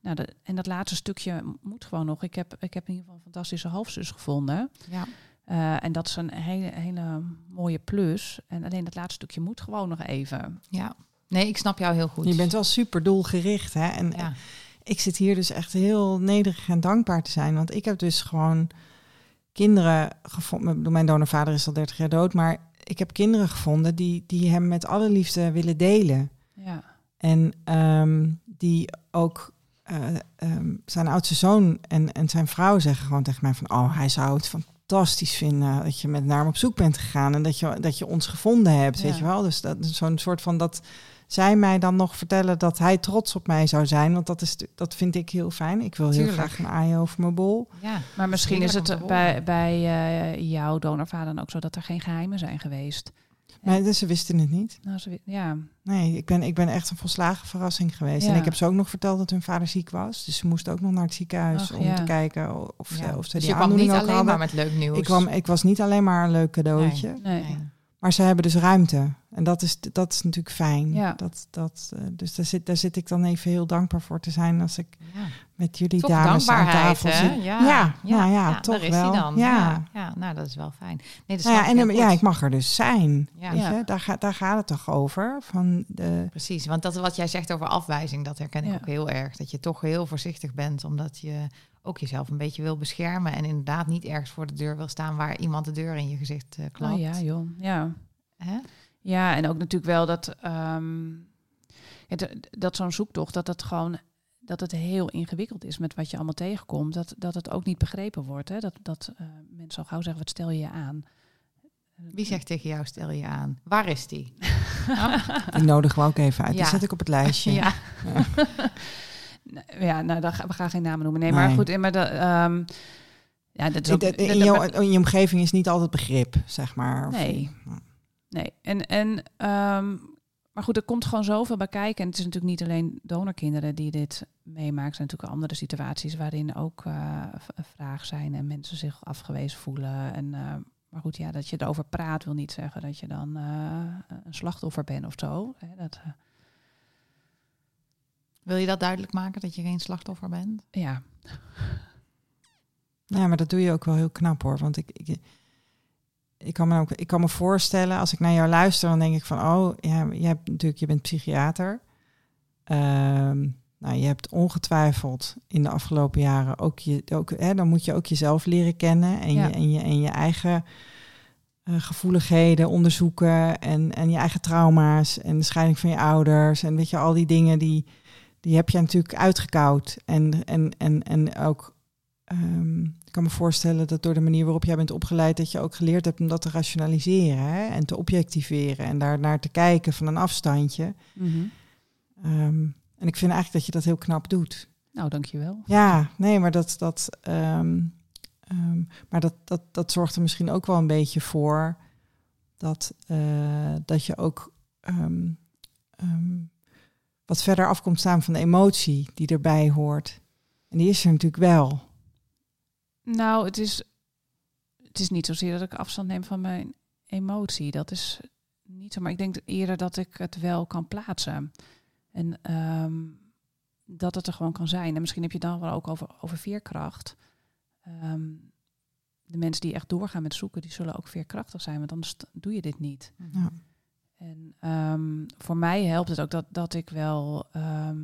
Speaker 3: Nou, dat, en dat laatste stukje moet gewoon nog. Ik heb, ik heb in ieder geval een fantastische halfzus gevonden.
Speaker 2: Ja.
Speaker 3: Eh, en dat is een hele, hele mooie plus. En alleen dat laatste stukje moet gewoon nog even.
Speaker 2: ja. Nee, ik snap jou heel goed.
Speaker 1: Je bent wel super doelgericht. Hè? En
Speaker 2: Ja.
Speaker 1: Ik zit hier dus echt heel nederig en dankbaar te zijn. Want ik heb dus gewoon kinderen gevonden. Mijn donorvader is al 30 jaar dood. Maar ik heb kinderen gevonden die, die hem met alle liefde willen delen.
Speaker 3: Ja,
Speaker 1: En ehm, die ook eh, ehm, zijn oudste zoon en, en zijn vrouw zeggen gewoon tegen mij van... oh, hij zou het fantastisch vinden dat je met naar hem op zoek bent gegaan... en dat je, dat je ons gevonden hebt,
Speaker 3: Ja.
Speaker 1: weet je wel. Dus dat is zo'n soort van dat zij mij dan nog vertellen dat hij trots op mij zou zijn. Want dat, is, dat vind ik heel fijn. Ik wil heel
Speaker 2: Tuurlijk.
Speaker 1: graag een aai over mijn bol.
Speaker 2: ja.
Speaker 3: maar misschien is het bij, bij eh, jouw donorvader dan ook zo dat er geen geheimen zijn geweest.
Speaker 1: Maar dus ze wisten het niet.
Speaker 3: Nou, ze, ja,
Speaker 1: Nee, ik ben, ik ben echt een volslagen verrassing geweest.
Speaker 3: Ja.
Speaker 1: En ik heb ze ook nog verteld dat hun vader ziek was. Dus ze moesten ook nog naar het ziekenhuis
Speaker 3: Ach,
Speaker 1: om
Speaker 3: ja.
Speaker 1: te kijken of,
Speaker 2: Ja.
Speaker 1: ze, of ze
Speaker 2: Dus
Speaker 1: die
Speaker 2: je kwam niet alleen
Speaker 1: hadden.
Speaker 2: maar met leuk nieuws.
Speaker 1: Ik, kwam, ik was niet alleen maar een leuk cadeautje.
Speaker 3: nee.
Speaker 2: Nee.
Speaker 1: Maar ze hebben dus ruimte. En dat is, dat is natuurlijk fijn.
Speaker 3: Ja.
Speaker 1: Dat, dat, eh, dus daar zit, daar zit ik dan even heel dankbaar voor te zijn als ik
Speaker 2: Ja.
Speaker 1: met jullie
Speaker 2: Toch
Speaker 1: dames aan tafel
Speaker 2: hè?
Speaker 1: zit.
Speaker 2: Ja,
Speaker 1: Ja, nou ja, toch
Speaker 2: daar is
Speaker 1: wel.
Speaker 2: dan.
Speaker 1: Ja.
Speaker 2: Ja. Ja, nou, dat is wel fijn. Nee, dat
Speaker 1: Nou ja, en
Speaker 2: heel
Speaker 1: ja, ik mag er dus zijn.
Speaker 2: Ja.
Speaker 3: Ja.
Speaker 1: Daar, gaat daar gaat het toch over. Van de,
Speaker 2: Precies, want dat wat jij zegt over afwijzing, dat herken ik
Speaker 3: Ja.
Speaker 2: ook heel erg. Dat je toch heel voorzichtig bent, omdat je ook jezelf een beetje wil beschermen. En inderdaad niet ergens voor de deur wil staan waar iemand de deur in je gezicht eh klapt.
Speaker 3: Oh ja, joh. Ja.
Speaker 2: Hè?
Speaker 3: ja, en ook natuurlijk wel dat, ehm, ja, d- dat zo'n zoektocht, dat het gewoon dat het heel ingewikkeld is met wat je allemaal tegenkomt. Dat, dat het ook niet begrepen wordt. Hè? Dat, dat eh, mensen al gauw zeggen, wat stel je je aan?
Speaker 2: Wie zegt tegen jou, stel je aan? Waar is die? [laughs]
Speaker 1: die nodigen we ook even uit. Die
Speaker 2: Ja.
Speaker 1: zet ik op het lijstje. [laughs]
Speaker 2: Ja,
Speaker 3: Ja, nou, we gaan geen namen noemen. Nee,
Speaker 1: Nee.
Speaker 3: maar goed, maar dat, ehm, ja, dat is ook,
Speaker 1: In, je omgeving is niet altijd begrip, zeg maar. Of-
Speaker 3: Nee. Nee, en, en ehm, maar goed, er komt gewoon zoveel bij kijken. En het is natuurlijk niet alleen donorkinderen die dit meemaken. Er zijn natuurlijk andere situaties waarin ook eh, v- vragen zijn en mensen zich afgewezen voelen. En, eh, maar goed, ja, dat je erover praat wil niet zeggen dat je dan eh, een slachtoffer bent of zo. Hè, dat,
Speaker 2: Wil je dat duidelijk maken, dat je geen slachtoffer bent?
Speaker 3: ja,
Speaker 1: Ja, maar dat doe je ook wel heel knap hoor. Want ik, ik, ik, kan me ook, ik kan me voorstellen, als ik naar jou luister, dan denk ik van, oh, ja, je hebt natuurlijk, je bent psychiater. Ehm, nou, je hebt ongetwijfeld in de afgelopen jaren ook je, ook, hè, dan moet je ook jezelf leren kennen en,
Speaker 3: Ja.
Speaker 1: je, en, je, en je eigen eh, gevoeligheden onderzoeken en, en je eigen trauma's en de scheiding van je ouders en weet je, al die dingen die, die heb je natuurlijk uitgekoud. En, en, en, en ook Ehm, ik kan me voorstellen dat door de manier waarop jij bent opgeleid, dat je ook geleerd hebt om dat te rationaliseren hè? en te objectiveren en daar naar te kijken van een afstandje.
Speaker 3: Mhm.
Speaker 1: Ehm, en ik vind eigenlijk dat je dat heel knap doet.
Speaker 3: nou dankjewel.
Speaker 1: Ja, nee, maar dat, dat, ehm, maar dat, dat, dat zorgt er misschien ook wel een beetje voor dat, eh, dat je ook wat verder af komt staan van de emotie die erbij hoort. En die is er natuurlijk wel.
Speaker 3: Nou, het is, het is niet zozeer dat ik afstand neem van mijn emotie. Dat is niet zo. Maar ik denk eerder dat ik het wel kan plaatsen. En ehm, dat het er gewoon kan zijn. En misschien heb je dan wel ook over, over veerkracht. Ehm, de mensen die echt doorgaan met zoeken, die zullen ook veerkrachtig zijn. Want anders doe je dit niet.
Speaker 1: Ja.
Speaker 3: En ehm, voor mij helpt het ook dat, dat ik wel ehm,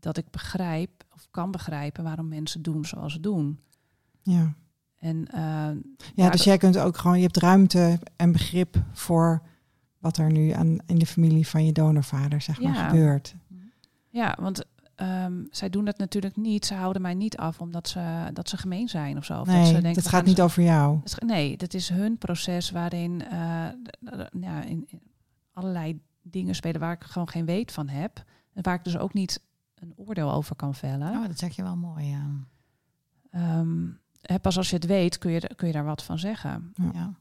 Speaker 3: dat ik begrijp of kan begrijpen waarom mensen doen zoals ze doen.
Speaker 1: Ja.
Speaker 3: En uh,
Speaker 1: ja, dus jij kunt ook gewoon, je hebt ruimte en begrip voor wat er nu aan, in de familie van je donorvader zeg maar
Speaker 3: Ja.
Speaker 1: gebeurt.
Speaker 3: ja, want ehm, zij doen dat natuurlijk niet. Ze houden mij niet af omdat ze, dat ze gemeen zijn of zo. Of
Speaker 1: Nee,
Speaker 3: dat, ze
Speaker 1: dat,
Speaker 3: denken, we
Speaker 1: gaat
Speaker 3: gaan
Speaker 1: niet
Speaker 3: ze-
Speaker 1: over jou.
Speaker 3: Nee, dat is hun proces waarin eh, d- d- ja, in, in allerlei dingen spelen waar ik gewoon geen weet van heb. En waar ik dus ook niet een oordeel over kan vellen.
Speaker 2: Oh, dat zeg je wel mooi, ja.
Speaker 3: Ehm, hè, pas als je het weet, kun je, kun je daar wat van zeggen.
Speaker 2: ja.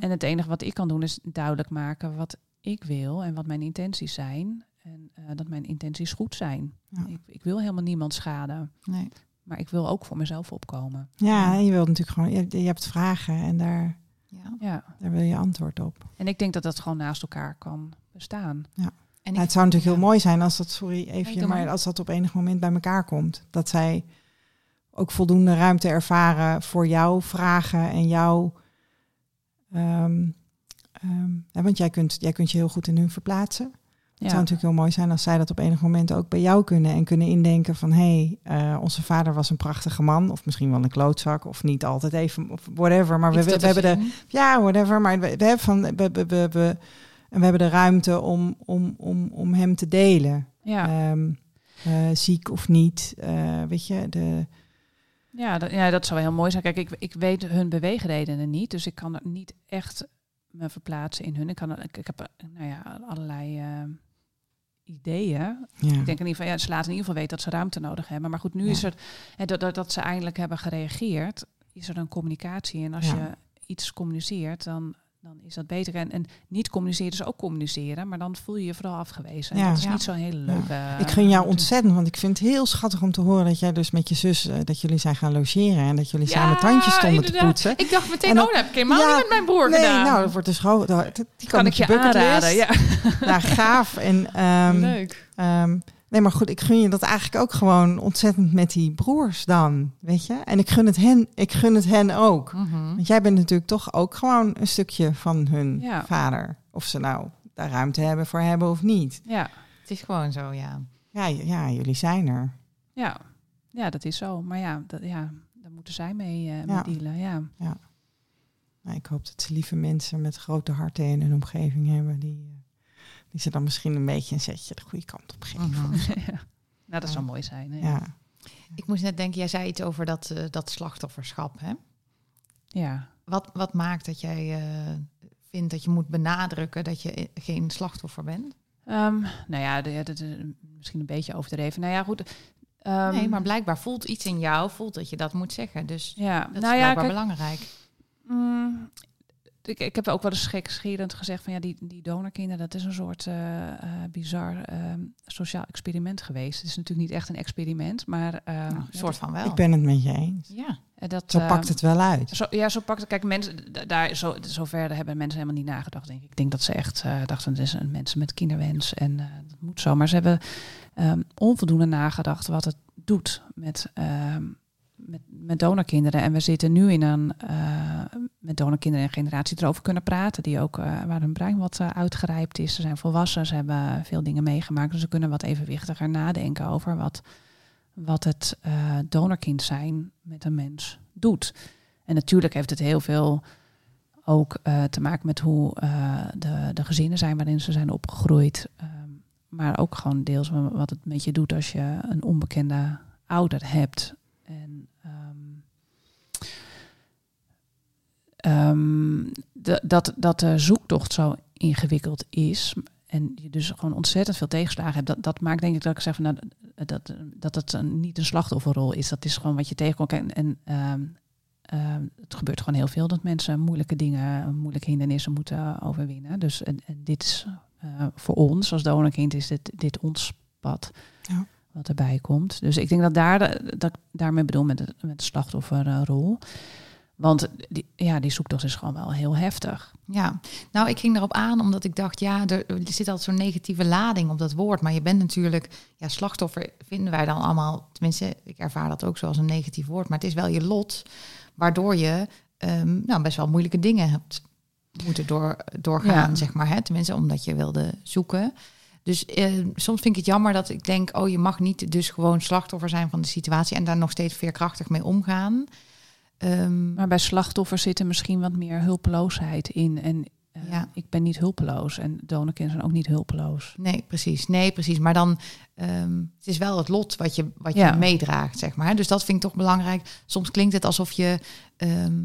Speaker 3: En het enige wat ik kan doen is duidelijk maken wat ik wil en wat mijn intenties zijn. En eh, dat mijn intenties goed zijn.
Speaker 1: Ja.
Speaker 3: Ik, ik wil helemaal niemand schaden.
Speaker 2: Nee.
Speaker 3: Maar ik wil ook voor mezelf opkomen.
Speaker 1: Ja, en je wilt natuurlijk gewoon, je, je hebt vragen en daar,
Speaker 2: Ja.
Speaker 3: Ja.
Speaker 1: daar wil je antwoord op.
Speaker 3: En ik denk dat dat gewoon naast elkaar kan bestaan.
Speaker 2: En
Speaker 1: Nou, het zou natuurlijk
Speaker 2: ja.
Speaker 1: heel mooi zijn als dat, sorry even, maar als dat op enig moment bij elkaar komt. Dat zij ook voldoende ruimte ervaren voor jouw vragen en jouw. ehm, ehm, hè, want jij kunt, jij kunt je heel goed in hun verplaatsen. Het zou natuurlijk heel mooi zijn als zij dat op enig moment ook bij jou kunnen en kunnen indenken van hé, hey, eh, onze vader was een prachtige man, of misschien wel een klootzak, of niet altijd even, of whatever. Maar we, we, we hebben de, ja, whatever. Maar we, we hebben van we, we, we, we, en we hebben de ruimte om, om, om, om hem te delen.
Speaker 3: Ja,
Speaker 1: Ehm, eh, ziek of niet. eh, weet je, de,
Speaker 3: ja, dat, ja, dat zou heel mooi zijn. Kijk, ik, ik weet hun beweegredenen niet. Dus ik kan er niet echt me verplaatsen in hun. Ik, kan, ik, ik heb nou ja, allerlei eh, ideeën.
Speaker 1: ja.
Speaker 3: Ik denk in ieder geval, ja, ze laten in ieder geval weten dat ze ruimte nodig hebben. Maar goed, nu
Speaker 1: Ja.
Speaker 3: is er, hè, dat, dat, dat ze eindelijk hebben gereageerd, is er een communicatie. En als
Speaker 1: Ja.
Speaker 3: je iets communiceert, dan, dan is dat beter. En, en niet communiceren is ook communiceren, maar dan voel je je vooral afgewezen. En
Speaker 1: Ja.
Speaker 3: dat is
Speaker 2: Ja.
Speaker 3: niet zo'n hele leuke...
Speaker 1: ik gun jou
Speaker 3: uh,
Speaker 1: ontzettend, want ik vind het heel schattig om te horen dat jij dus met je zus, eh, dat jullie zijn gaan logeren en dat jullie
Speaker 2: Ja,
Speaker 1: samen tandjes stonden te poetsen.
Speaker 2: Ik dacht meteen, oh, dat heb ik helemaal
Speaker 1: Ja,
Speaker 2: niet met mijn broer
Speaker 1: Nee,
Speaker 2: gedaan.
Speaker 1: nou, dat wordt dus gewoon, dat- die kan,
Speaker 3: ik je aanraden. Ja.
Speaker 1: Nou, gaaf. En, ehm,
Speaker 2: Leuk.
Speaker 1: ehm, nee, maar goed, ik gun je dat eigenlijk ook gewoon ontzettend met die broers dan, weet je? En ik gun het hen, ik gun het hen ook.
Speaker 2: Mhm.
Speaker 1: Want jij bent natuurlijk toch ook gewoon een stukje van hun
Speaker 3: Ja.
Speaker 1: vader. Of ze nou daar ruimte hebben voor hebben of niet.
Speaker 3: Ja.
Speaker 2: Het is gewoon zo, ja.
Speaker 1: Ja, j- ja jullie zijn er.
Speaker 3: Ja. ja, dat is zo. Maar ja, dat, ja daar moeten zij mee, eh,
Speaker 1: Ja.
Speaker 3: mee dealen. Ja.
Speaker 1: Nou, ik hoop dat ze lieve mensen met grote harten in hun omgeving hebben. Die, eh, die ze dan misschien een beetje een zetje de goede kant op geven.
Speaker 2: Mhm. [laughs]
Speaker 3: ja. Nou, dat zou mooi zijn. Hè?
Speaker 1: Ja.
Speaker 2: Ik moest net denken, jij zei iets over dat, eh, dat slachtofferschap. Hè?
Speaker 3: ja.
Speaker 2: Wat, wat maakt dat jij eh, vindt dat je moet benadrukken dat je i- geen slachtoffer bent?
Speaker 3: Ehm, nou ja, de- dat is misschien een beetje overdreven. Nou ja, goed. Ehm,
Speaker 2: nee, maar blijkbaar voelt iets in jou, voelt dat je dat moet zeggen. Dus
Speaker 3: ja,
Speaker 2: dat is
Speaker 3: nou ja,
Speaker 2: blijkbaar
Speaker 3: kijk,
Speaker 2: belangrijk.
Speaker 3: Mm, ik, ik heb ook wel eens gekscherend gezegd van ja, die, die donorkinderen, dat is een soort eh, eh, bizar ehm, sociaal experiment geweest. Het is natuurlijk niet echt een experiment, maar ehm,
Speaker 2: Nou, een soort van wel.
Speaker 1: Ik ben het met je eens.
Speaker 2: Ja,
Speaker 3: eh, dat,
Speaker 1: Zo
Speaker 3: ehm,
Speaker 1: pakt het wel uit.
Speaker 3: Zo, ja, zo pakt het. Kijk, mensen, da- daar, zo, zover hebben mensen helemaal niet nagedacht, denk ik. Ik denk dat ze echt eh, dachten, het is een mensen met kinderwens en eh, dat moet zo. Maar ze hebben ehm, onvoldoende nagedacht wat het doet met, ehm, met, met donorkinderen. En we zitten nu in een, eh, met donorkinderen en generatie erover kunnen praten, die ook, eh, waar hun brein wat eh, uitgerijpt is. Ze zijn volwassen, ze hebben veel dingen meegemaakt, dus ze kunnen wat evenwichtiger nadenken over wat, wat het donorkind zijn met een mens doet. En natuurlijk heeft het heel veel ook te maken met hoe de, de gezinnen zijn waarin ze zijn opgegroeid. Ehm, maar ook gewoon deels wa- wat het met je doet als je een onbekende ouder hebt. En ehm, de- dat, dat de zoektocht zo ingewikkeld is. En je dus gewoon ontzettend veel tegenslagen hebt. Dat, dat maakt denk ik dat ik zeg van nou, dat, dat het een, niet een slachtofferrol is. Dat is gewoon wat je tegenkomt. En, en ehm, ehm, het gebeurt gewoon heel veel dat mensen moeilijke dingen, moeilijke hindernissen moeten overwinnen. Dus en, en dit is eh, voor ons als donorkind is dit, dit ons pad
Speaker 1: Ja.
Speaker 3: wat erbij komt. Dus ik denk dat daar dat ik daarmee bedoel met de, met de slachtofferrol. Want die, ja, die zoektocht is gewoon wel heel heftig.
Speaker 2: ja. Nou, ik ging erop aan omdat ik dacht, ja, er, zit altijd zo'n negatieve lading op dat woord. Maar je bent natuurlijk, ja, slachtoffer vinden wij dan allemaal, tenminste, ik ervaar dat ook zo als een negatief woord. Maar het is wel je lot, waardoor je ehm, nou, best wel moeilijke dingen hebt moeten door, doorgaan,
Speaker 3: Ja.
Speaker 2: zeg maar. Hè? Tenminste, omdat je wilde zoeken. Dus eh, soms vind ik het jammer dat ik denk, oh, je mag niet dus gewoon slachtoffer zijn van de situatie en daar nog steeds veerkrachtig mee omgaan. Ehm,
Speaker 3: Maar bij slachtoffers zit er misschien wat meer hulpeloosheid in. En eh,
Speaker 2: Ja.
Speaker 3: ik ben niet hulpeloos. En donorkinderen zijn ook niet hulpeloos.
Speaker 2: Nee, precies. Nee, precies. Maar dan, ehm, het is wel het lot wat je, wat
Speaker 3: Ja.
Speaker 2: je meedraagt, zeg maar. Dus dat vind ik toch belangrijk. Soms klinkt het alsof je ehm,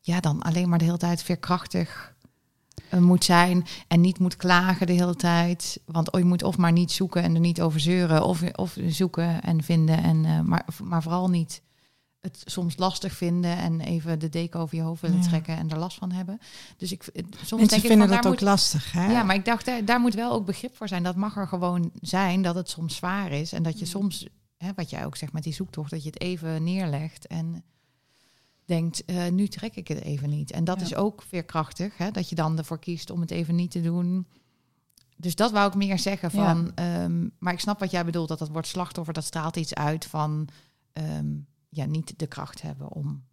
Speaker 2: ja, dan alleen maar de hele tijd veerkrachtig eh, moet zijn en niet moet klagen de hele tijd. Want oh, je moet of maar niet zoeken en er niet over zeuren, of, of zoeken en vinden. En, eh, maar, maar vooral niet het soms lastig vinden en even de deken over je hoofd willen
Speaker 1: Ja.
Speaker 2: trekken en er last van hebben. Dus ik, eh, soms
Speaker 1: Mensen
Speaker 2: denk ik
Speaker 1: vinden
Speaker 2: van,
Speaker 1: dat
Speaker 2: daar
Speaker 1: ook
Speaker 2: moet,
Speaker 1: lastig, hè?
Speaker 2: ja, maar ik dacht, daar, daar moet wel ook begrip voor zijn. Dat mag er gewoon zijn, dat het soms zwaar is. En
Speaker 1: Mm.
Speaker 2: dat je soms, hè, wat jij ook zegt met die zoektocht, dat je het even neerlegt en denkt, eh, nu trek ik het even niet. En dat
Speaker 3: Ja.
Speaker 2: is ook veerkrachtig, hè, dat je dan ervoor kiest om het even niet te doen. Dus dat wou ik meer zeggen
Speaker 3: Ja.
Speaker 2: van, ehm, maar ik snap wat jij bedoelt, dat dat woord slachtoffer, dat straalt iets uit van, ehm, ja, niet de kracht hebben om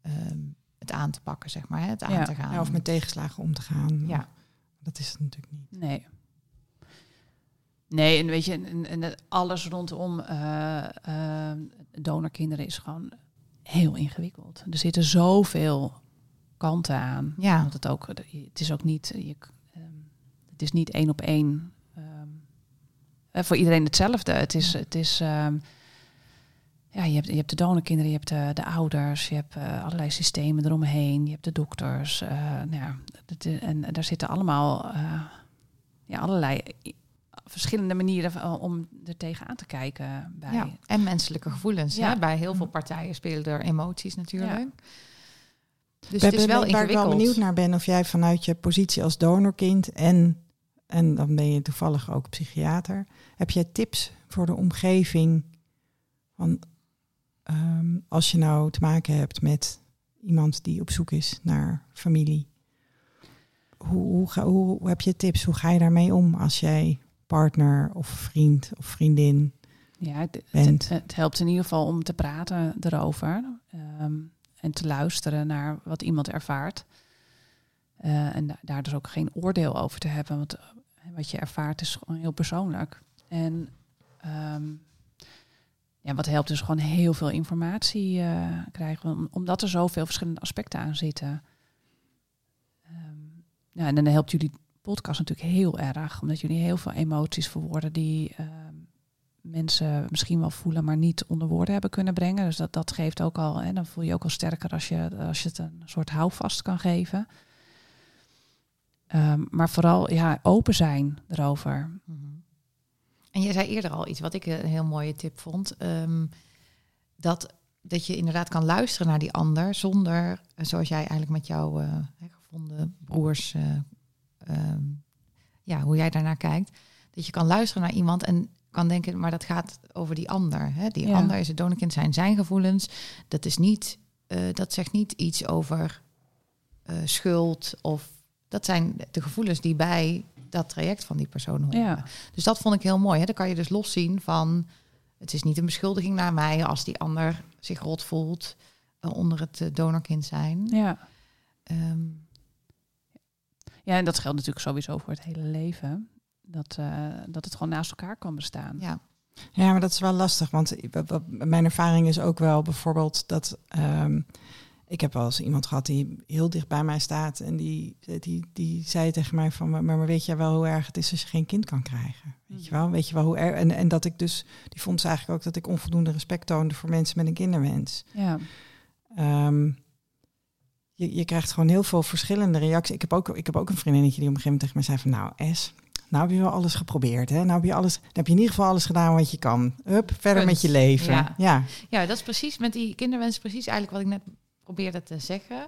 Speaker 2: ehm, het aan te pakken, zeg maar, hè, het aan
Speaker 3: Ja.
Speaker 2: te gaan.
Speaker 1: Ja, of met tegenslagen om te gaan.
Speaker 2: Ja.
Speaker 1: Dat is het natuurlijk niet.
Speaker 3: Nee. Nee, en weet je, en, alles rondom eh, eh, donorkinderen is gewoon heel ingewikkeld. Er zitten zoveel kanten aan.
Speaker 2: Ja.
Speaker 3: Want het, ook, het is ook niet, je, ehm, het is niet één op één voor iedereen hetzelfde. Het is, het is ehm, ja, je hebt, je hebt de donorkinderen, je hebt de, de ouders, je hebt eh, allerlei systemen eromheen, je hebt de dokters. eh, nou ja, dat is- en daar zitten allemaal eh, ja, allerlei verschillende manieren om er tegenaan te kijken bij.
Speaker 2: Ja, en menselijke gevoelens.
Speaker 3: Ja.
Speaker 2: Hè? Bij heel veel partijen spelen er emoties natuurlijk. Dus
Speaker 1: Waar-
Speaker 2: het is wel
Speaker 1: waar- Waar ik wel
Speaker 2: ingewikkeld.
Speaker 1: benieuwd naar ben of jij vanuit je positie als donorkind en, en dan ben je toevallig ook psychiater, heb jij tips voor de omgeving van ehm, als je nou te maken hebt met iemand die op zoek is naar familie? Hoe, hoe, ga, hoe, hoe heb je tips? Hoe ga je daarmee om als jij partner of vriend of vriendin
Speaker 3: Ja, het,
Speaker 1: bent?
Speaker 3: het, het helpt in ieder geval om te praten erover. ehm, en te luisteren naar wat iemand ervaart. Eh, en da- daar dus ook geen oordeel over te hebben. Want eh, wat je ervaart is gewoon heel persoonlijk. En ehm, ja, wat helpt is gewoon heel veel informatie eh, krijgen. om- Omdat er zoveel verschillende aspecten aan zitten. Ehm, ja, en dan helpt jullie podcast natuurlijk heel erg. Omdat jullie heel veel emoties verwoorden die ehm, mensen misschien wel voelen, maar niet onder woorden hebben kunnen brengen. Dus dat, dat geeft ook al, en dan voel je ook al sterker als je, als je het een soort houvast kan geven. Ehm, maar vooral ja, open zijn erover.
Speaker 2: Mhm. En jij zei eerder al iets wat ik een heel mooie tip vond. ehm, dat, dat je inderdaad kan luisteren naar die ander zonder, eh, zoals jij eigenlijk met jouw eh, gevonden broers, eh, ehm, ja, hoe jij daarnaar kijkt. Dat je kan luisteren naar iemand en kan denken, maar dat gaat over die ander. Hè? Die
Speaker 3: Ja.
Speaker 2: ander is het donorkind, zijn zijn gevoelens. Dat is niet, eh, dat zegt niet iets over eh, schuld of dat zijn de gevoelens die bij dat traject van die persoon horen.
Speaker 3: Ja.
Speaker 2: Dus dat vond ik heel mooi. Hè? Dan kan je dus loszien van... het is niet een beschuldiging naar mij... als die ander zich rot voelt eh, onder het eh, donorkind zijn.
Speaker 3: Ja.
Speaker 2: Ehm,
Speaker 3: ja, en dat geldt natuurlijk sowieso voor het hele leven. Dat, eh, dat het gewoon naast elkaar kan bestaan.
Speaker 2: ja.
Speaker 1: Ja, maar dat is wel lastig, want mijn ervaring is ook wel bijvoorbeeld dat ehm, ik heb wel eens iemand gehad die heel dicht bij mij staat en die, die, die zei tegen mij van, maar, maar weet jij wel hoe erg het is als je geen kind kan krijgen? Weet je wel? Weet je wel hoe erg? En, en dat ik dus, die vond ze eigenlijk ook dat ik onvoldoende respect toonde voor mensen met een kinderwens.
Speaker 3: Ja.
Speaker 1: Ehm, je, je krijgt gewoon heel veel verschillende reacties. Ik heb ook, ik heb ook een vriendinnetje die op een gegeven moment tegen mij zei van, nou S, nou heb je wel alles geprobeerd, hè? Nou heb je alles, dan heb je in ieder geval alles gedaan wat je kan. Hup, verder
Speaker 2: Punt.
Speaker 1: met je leven.
Speaker 2: Ja.
Speaker 1: ja.
Speaker 2: ja, dat is precies met die kinderwens... precies eigenlijk wat ik net probeerde te zeggen.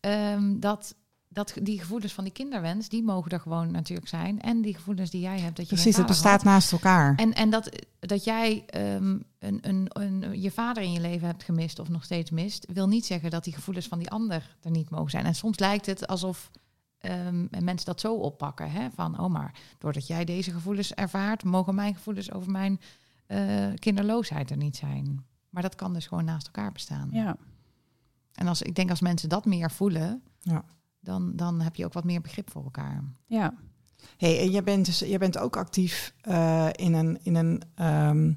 Speaker 2: Ehm, dat, dat die gevoelens van die kinderwens... die mogen er gewoon natuurlijk zijn. En die gevoelens die jij hebt... dat je
Speaker 1: Precies, het bestaat
Speaker 2: had.
Speaker 1: naast elkaar.
Speaker 2: En, en dat, dat jij ehm, een, een, een, je vader in je leven hebt gemist of nog steeds mist, wil niet zeggen dat die gevoelens van die ander er niet mogen zijn. En soms lijkt het alsof ehm, mensen dat zo oppakken. Hè? Van, oh maar, doordat jij deze gevoelens ervaart, mogen mijn gevoelens over mijn eh, kinderloosheid er niet zijn. Maar dat kan dus gewoon naast elkaar bestaan.
Speaker 3: Ja.
Speaker 2: En als, ik denk als mensen dat meer voelen,
Speaker 1: Ja.
Speaker 2: dan, dan heb je ook wat meer begrip voor elkaar.
Speaker 3: Ja.
Speaker 1: Hey, en jij bent, dus, jij bent ook actief eh, in een, in een ehm,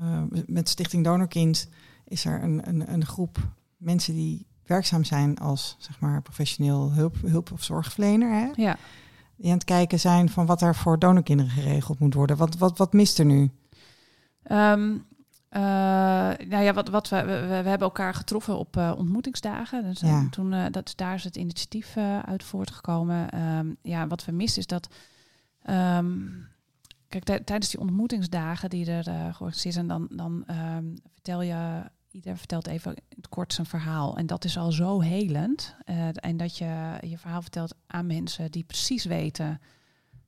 Speaker 1: eh, met Stichting Donorkind is er een, een, een groep mensen die werkzaam zijn als zeg maar professioneel hulp, hulp of zorgverlener. Hè?
Speaker 3: Ja.
Speaker 1: Die aan het kijken zijn van wat er voor donorkinderen geregeld moet worden. Wat, wat, wat mist er nu?
Speaker 3: Ehm, eh, nou ja, wat, wat we, we, we hebben elkaar getroffen op eh, ontmoetingsdagen. Dus, eh,
Speaker 1: Ja.
Speaker 3: toen, dat, daar is het initiatief uit voortgekomen. Ehm, ja, wat we missen is dat... ehm, kijk, tij- tijdens die ontmoetingsdagen die er georganiseerd zijn... dan, dan ehm, vertel je... Iedereen vertelt even in het kort zijn verhaal. En dat is al zo helend. En dat je je verhaal vertelt aan mensen die precies weten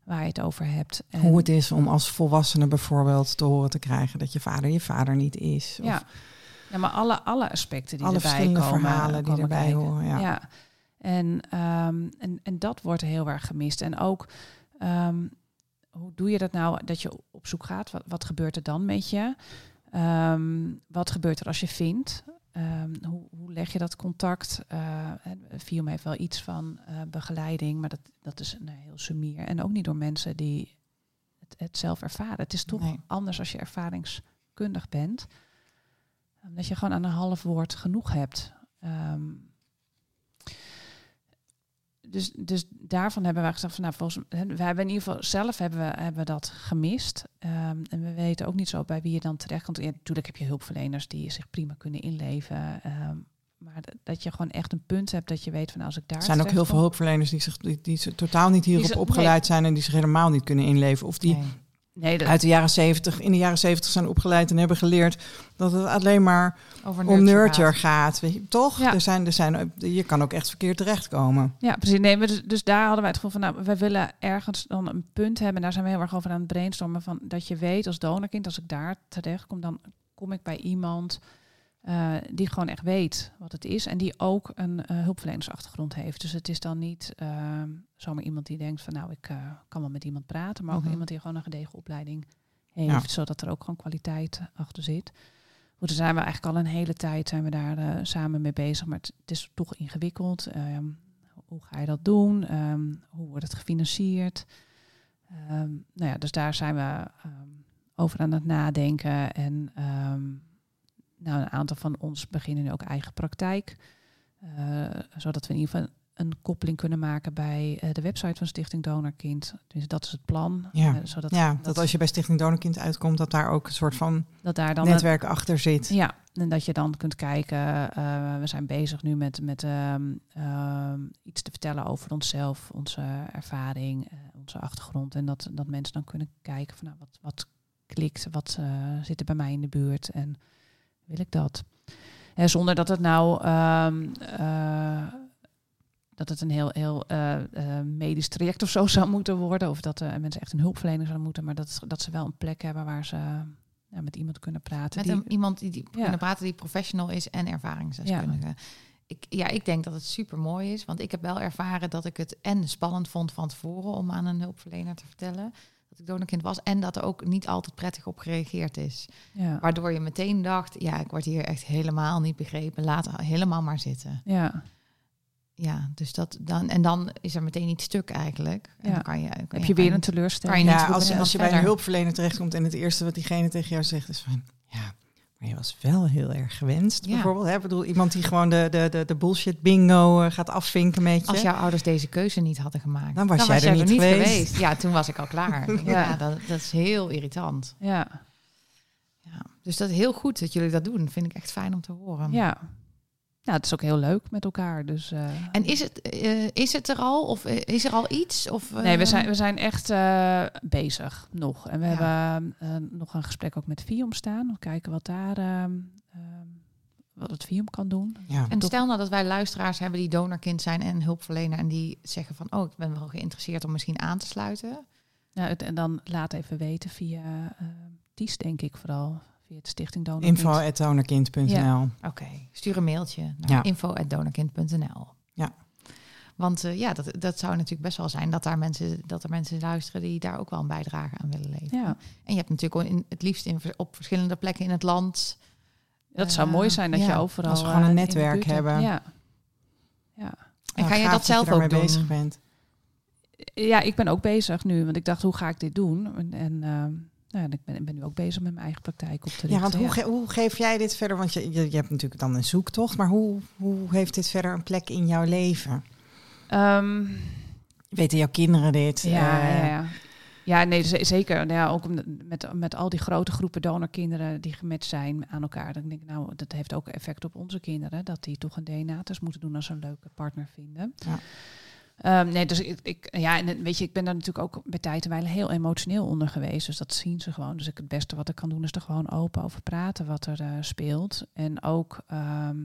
Speaker 3: waar je het over hebt. En,
Speaker 1: Hoe het is om als volwassene bijvoorbeeld te horen te krijgen dat je vader je vader niet is. Of
Speaker 3: Ja. ja, maar alle, alle aspecten die
Speaker 1: alle
Speaker 3: erbij
Speaker 1: verschillende
Speaker 3: komen,
Speaker 1: verhalen die erbij
Speaker 3: kijken.
Speaker 1: horen. Ja.
Speaker 3: Ja. En, ehm, en, en dat wordt heel erg gemist. En ook, ehm, hoe doe je dat nou dat je op zoek gaat? Wat, wat gebeurt er dan met je? Ehm, wat gebeurt er als je vindt? Ehm, hoe, hoe leg je dat contact? Uh, Vium heeft wel iets van eh, begeleiding, maar dat, dat is nou, heel sumier. En ook niet door mensen die het, het zelf ervaren. Het is toch
Speaker 1: Nee.
Speaker 3: anders als je ervaringskundig bent. Dat je gewoon aan een half woord genoeg hebt. Ehm, dus, dus daarvan hebben wij gezegd van nou, volgens we hebben in ieder geval zelf hebben we, hebben dat gemist. Ehm, en we weten ook niet zo bij wie je dan terecht komt. Ja, natuurlijk heb je hulpverleners die zich prima kunnen inleven. ehm, maar dat- je gewoon echt een punt hebt dat je weet van als ik daar
Speaker 1: Er zijn ook heel veel hulpverleners die, zich, die, die totaal niet hierop
Speaker 3: Die ze-
Speaker 1: opgeleid zijn en die zich helemaal niet kunnen inleven. Of die
Speaker 2: Nee.
Speaker 3: Nee, dat,
Speaker 1: uit de jaren zeventig, in de jaren zeventig zijn opgeleid en hebben geleerd dat het alleen maar
Speaker 2: Over
Speaker 1: om
Speaker 2: nurture
Speaker 1: nurture
Speaker 2: gaat.
Speaker 1: gaat. Weet je, toch?
Speaker 3: Ja.
Speaker 1: Er zijn, er zijn, je kan ook echt verkeerd terechtkomen.
Speaker 3: Ja, precies. Nee, dus, dus daar hadden wij het gevoel van, nou, we willen ergens dan een punt hebben. En daar zijn we heel erg over aan het brainstormen van dat je weet als donorkind, als ik daar terecht kom, dan kom ik bij iemand eh, die gewoon echt weet wat het is en die ook een eh, hulpverlenersachtergrond heeft. Dus het is dan niet eh, zomaar iemand die denkt van, nou, ik kan wel met iemand praten, maar ook
Speaker 1: Mhm.
Speaker 3: iemand die gewoon een gedegen opleiding heeft,
Speaker 1: Ja.
Speaker 3: zodat er ook gewoon kwaliteit achter zit. Goed, daar zijn we eigenlijk al een hele tijd zijn we daar samen mee bezig, maar het, het is toch ingewikkeld. Ehm, hoe ga je dat doen? Ehm, hoe wordt het gefinancierd? Ehm, nou ja, dus daar zijn we over aan het nadenken. En nou, een aantal van ons beginnen nu ook eigen praktijk. eh, zodat we in ieder geval een koppeling kunnen maken bij eh, de website van Stichting Donorkind. Dus dat is het plan.
Speaker 1: Ja.
Speaker 3: Eh, zodat
Speaker 1: ja, dat, als je bij Stichting Donorkind uitkomt, dat daar ook een soort van
Speaker 3: dat daar dan een-
Speaker 1: netwerk achter zit.
Speaker 3: Ja, en dat je dan kunt kijken. we zijn bezig nu met, met ehm, ehm, iets te vertellen over onszelf, onze ervaring, onze achtergrond. En dat, dat mensen dan kunnen kijken van nou, wat, wat klikt, wat zit er bij mij in de buurt en wil ik dat? Hè, zonder dat het nou ehm, eh, dat het een heel, heel eh, eh, medisch traject of zo [laughs] zou moeten worden. Of dat mensen echt een hulpverlener zouden moeten. Maar dat, dat ze wel een plek hebben waar ze ja, met iemand kunnen praten.
Speaker 2: Met
Speaker 3: die-
Speaker 2: een, iemand die, die
Speaker 3: Ja.
Speaker 2: kunnen praten die professional is en ervaringsdeskundige. Ik, ja, ik denk dat het super mooi is. Want ik heb wel ervaren dat ik het en spannend vond van tevoren om aan een hulpverlener te vertellen dat ik donorkind was. En dat er ook niet altijd prettig op gereageerd is.
Speaker 3: ja.
Speaker 2: Waardoor je meteen dacht, ja, ik word hier echt helemaal niet begrepen. Laat helemaal maar zitten.
Speaker 3: Ja,
Speaker 2: Ja, dus dat dan. En dan is er meteen iets stuk eigenlijk. En
Speaker 3: Ja.
Speaker 2: dan kan je, kan
Speaker 3: heb je weer een teleurstelling.
Speaker 1: Ja, als, als je bij een hulpverlener terechtkomt en het eerste wat diegene tegen jou zegt is van... Ja, maar je was wel heel erg gewenst,
Speaker 2: Ja.
Speaker 1: bijvoorbeeld. Hè? Ik bedoel, iemand die gewoon de, de, de, de bullshit bingo eh, gaat afvinken met je.
Speaker 2: Als jouw ouders deze keuze niet hadden gemaakt,
Speaker 1: Dan was jij er niet geweest.
Speaker 2: Ja, toen was ik al klaar. [laughs] ja,
Speaker 3: Ja.
Speaker 2: dat, dat is heel irritant.
Speaker 3: Ja,
Speaker 2: Ja. Dus dat is heel goed dat jullie dat doen. Vind ik echt fijn om te horen.
Speaker 3: ja. Ja, het is ook heel leuk met elkaar. Dus, eh,
Speaker 2: En is het, eh, is het er al? Of eh, is er al iets? Of, eh,
Speaker 3: nee, we zijn, we zijn echt eh, bezig nog. En we
Speaker 2: Ja.
Speaker 3: hebben eh, nog een gesprek ook met Vium staan. We kijken wat daar ehm, ehm, wat het Vium kan doen.
Speaker 1: Ja.
Speaker 2: En stel nou dat wij luisteraars hebben die donorkind zijn en hulpverlener en die zeggen van, oh, ik ben wel geïnteresseerd om misschien aan te sluiten.
Speaker 3: Ja, het- en dan laat even weten via TIES, denk ik vooral. Via het Stichting Donor.
Speaker 1: Info.donorkind.nl
Speaker 2: Oké, stuur een mailtje naar
Speaker 1: Ja.
Speaker 2: info.donorkind.nl.
Speaker 1: Ja.
Speaker 2: Want eh, ja, dat, dat zou natuurlijk best wel zijn dat, daar mensen, dat er mensen luisteren die daar ook wel een bijdrage aan willen leveren.
Speaker 3: Ja,
Speaker 2: En je hebt natuurlijk ook in, het liefst in, op verschillende plekken in het land.
Speaker 3: dat zou
Speaker 2: Eh,
Speaker 3: mooi zijn dat
Speaker 2: ja.
Speaker 3: je overal...
Speaker 1: Als we gewoon een
Speaker 3: eh,
Speaker 1: netwerk hebben.
Speaker 3: Ja. ja.
Speaker 2: En ga je
Speaker 1: gaaf
Speaker 2: dat zelf
Speaker 1: je
Speaker 2: ook doen?
Speaker 1: bezig bent.
Speaker 3: Ja, ik ben ook bezig nu, want ik dacht, hoe ga ik dit doen? En, en ehm, nou, en ik ben, ben nu ook bezig met mijn eigen praktijk op te richten.
Speaker 1: Ja, want hoe, ge- hoe geef jij dit verder? Want je, je, je hebt natuurlijk dan een zoektocht, maar hoe, hoe heeft dit verder een plek in jouw leven?
Speaker 3: Ehm,
Speaker 1: Weten jouw kinderen dit?
Speaker 3: Ja,
Speaker 1: Eh,
Speaker 3: ja, ja. ja nee, zeker. Nou Ja, ook met, met al die grote groepen donorkinderen die gematcht zijn aan elkaar. Dan denk ik, nou, dat heeft ook effect op onze kinderen. Dat die toch een DNA-test moeten doen als ze een leuke partner vinden.
Speaker 1: Ja.
Speaker 3: Ehm, nee, dus ik, ik, ja, en het- weet je, ik ben daar natuurlijk ook bij tijd en wijle heel emotioneel onder geweest. Dus dat zien ze gewoon. Dus ik, het beste wat ik kan doen is er gewoon open over praten wat er eh, speelt. En ook, ehm,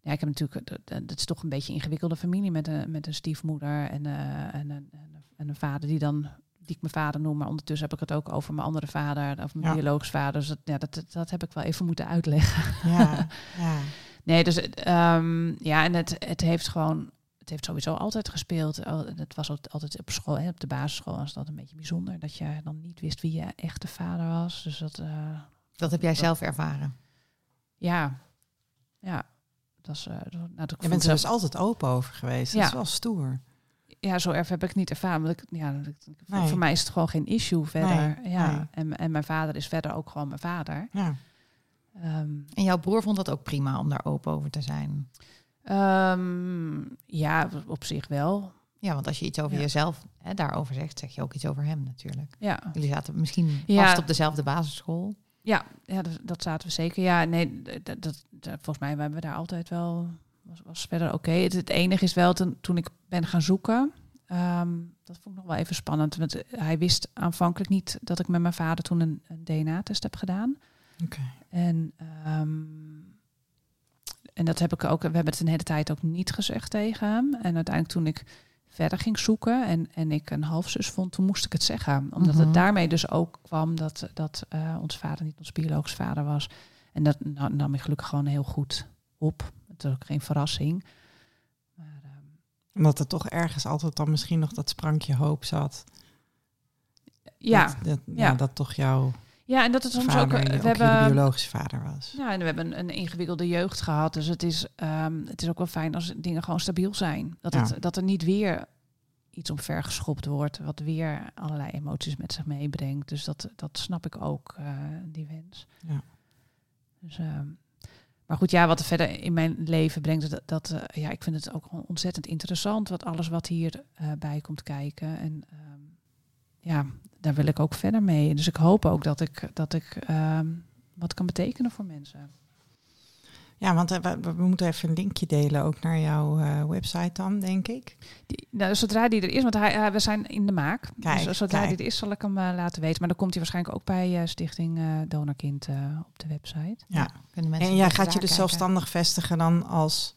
Speaker 3: ja, ik heb natuurlijk, dat- dat is toch een beetje een ingewikkelde familie met een, met een stiefmoeder en, eh, en, een, en, een- en een vader die dan, die ik mijn vader noem, maar ondertussen heb ik het ook over mijn andere vader, of mijn
Speaker 1: Ja.
Speaker 3: biologisch vader. Dus dat, ja, dat, dat, heb ik wel even moeten uitleggen.
Speaker 1: ja, [laughs] ja.
Speaker 3: Nee, dus ehm, ja, en het, het heeft gewoon, het heeft sowieso altijd gespeeld. Het was altijd- altijd op school, hè, op de basisschool was dat een beetje bijzonder dat je dan niet wist wie je echte vader was. Dus dat, eh,
Speaker 2: Dat heb jij zelf ervaren.
Speaker 3: ja, ja. Dat is, eh, dat- nou, dat
Speaker 1: Je bent er dus altijd open over geweest. Dat
Speaker 3: Ja.
Speaker 1: is wel stoer.
Speaker 3: ja, zo erg heb ik het niet ervaren. Want ik, ja, dat- voor-
Speaker 1: Nee.
Speaker 3: Voor mij is het gewoon geen issue verder.
Speaker 1: Nee,
Speaker 3: ja.
Speaker 1: nee.
Speaker 3: En, en mijn vader is verder ook gewoon mijn vader.
Speaker 1: Ja.
Speaker 3: Ehm,
Speaker 2: En jouw broer vond dat ook prima om daar open over te zijn.
Speaker 3: Ehm, ja, op zich wel.
Speaker 2: Ja, want als je iets over
Speaker 3: Ja.
Speaker 2: jezelf hè, daarover zegt, zeg je ook iets over hem natuurlijk.
Speaker 3: Ja,
Speaker 2: Jullie zaten misschien
Speaker 3: Ja.
Speaker 2: vast op dezelfde basisschool.
Speaker 3: ja, ja dat, dat zaten we zeker. Ja, nee, dat, dat, dat- volgens mij hebben we daar altijd wel. Was, was verder oké. Het, het enige is wel toen, toen ik ben gaan zoeken. ehm, dat vond ik nog wel even spannend. Want hij wist aanvankelijk niet dat ik met mijn vader toen een, een DNA-test heb gedaan.
Speaker 1: Oké.
Speaker 3: En, ehm, en dat heb ik ook, we hebben het een hele tijd ook niet gezegd tegen hem. En uiteindelijk toen ik verder ging zoeken en, en ik een halfzus vond, toen moest ik het zeggen. Omdat
Speaker 2: Mhm.
Speaker 3: het daarmee dus ook kwam dat, dat eh, ons vader niet ons biologisch vader was. En dat nou, nam ik gelukkig gewoon heel goed op. Het is ook geen verrassing. Maar, ehm,
Speaker 1: Omdat er toch ergens altijd dan misschien nog dat sprankje hoop zat.
Speaker 3: ja.
Speaker 1: Dat, dat, ja.
Speaker 3: ja.
Speaker 1: dat toch jouw
Speaker 3: ja, en dat het soms
Speaker 1: vader,
Speaker 3: ook...
Speaker 1: je-
Speaker 3: We
Speaker 1: ook
Speaker 3: hebben,
Speaker 1: je biologische vader was.
Speaker 3: Ja, en we hebben een, een ingewikkelde jeugd gehad. Dus het is, ehm, het is ook wel fijn als dingen gewoon stabiel zijn. Dat,
Speaker 1: Ja.
Speaker 3: het, dat er niet weer iets omver geschopt wordt, wat weer allerlei emoties met zich meebrengt. Dus dat, dat snap ik ook, eh, die wens.
Speaker 1: Ja.
Speaker 3: Dus, ehm, maar goed, ja, wat er verder in mijn leven brengt, dat, dat eh, ja, ik vind het ook gewoon ontzettend interessant, wat alles wat hier eh, bij komt kijken. En ehm, ja, daar wil ik ook verder mee. Dus ik hoop ook dat ik, dat ik ehm, wat kan betekenen voor mensen.
Speaker 1: Ja, want eh, we, we moeten even een linkje delen ook naar jouw eh, website dan, denk ik.
Speaker 3: Die, nou, zodra die er is, want hij, hij- we zijn in de maak.
Speaker 1: Kijk,
Speaker 3: dus zodra
Speaker 1: kijk.
Speaker 3: die er is, zal ik hem eh, laten weten. Maar dan komt hij waarschijnlijk ook bij eh, Stichting eh Donorkind eh, op de website.
Speaker 1: Ja.
Speaker 2: Kunnen mensen
Speaker 1: En jij gaat je dus
Speaker 2: kijken.
Speaker 1: zelfstandig vestigen dan als...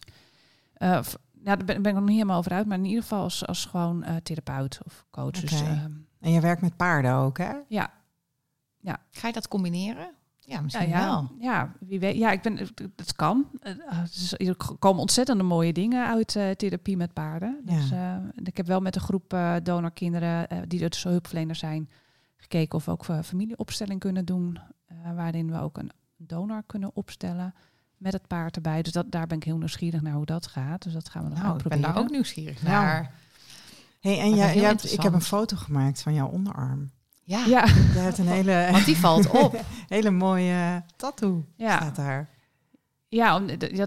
Speaker 3: Eh, v- ja, daar ben, ben ik nog niet helemaal over uit, maar in ieder geval als, als gewoon eh, therapeut of coach. Dus,
Speaker 1: Oké.
Speaker 3: ehm,
Speaker 1: En je werkt met paarden ook, hè?
Speaker 3: ja,
Speaker 2: Ga je dat combineren? Ja,
Speaker 3: ja,
Speaker 2: misschien
Speaker 3: ja,
Speaker 2: wel.
Speaker 3: ja, wie weet. Ja, ik ben, het kan. Eh, het is- er komen ontzettende mooie dingen uit eh, therapie met paarden.
Speaker 1: Ja.
Speaker 3: Dus, eh, ik heb wel met een groep eh, donorkinderen eh, die dus hulpverleners zijn gekeken of we ook eh, familieopstelling kunnen doen, eh, waarin we ook een donor kunnen opstellen met het paard erbij. Dus dat, daar ben ik heel nieuwsgierig naar hoe dat gaat. Dus dat gaan we nog
Speaker 2: Nou, ik ben daar ook nieuwsgierig
Speaker 1: Ja.
Speaker 2: naar.
Speaker 1: Hey, en
Speaker 2: Maar
Speaker 1: jij, jij hebt, ik heb een foto gemaakt van jouw onderarm.
Speaker 2: Ja,
Speaker 3: Ja,
Speaker 1: Je hebt een [laughs] hele,
Speaker 2: want die valt op. [laughs]
Speaker 1: hele mooie tattoo.
Speaker 3: ja.
Speaker 1: Staat daar.
Speaker 3: Ja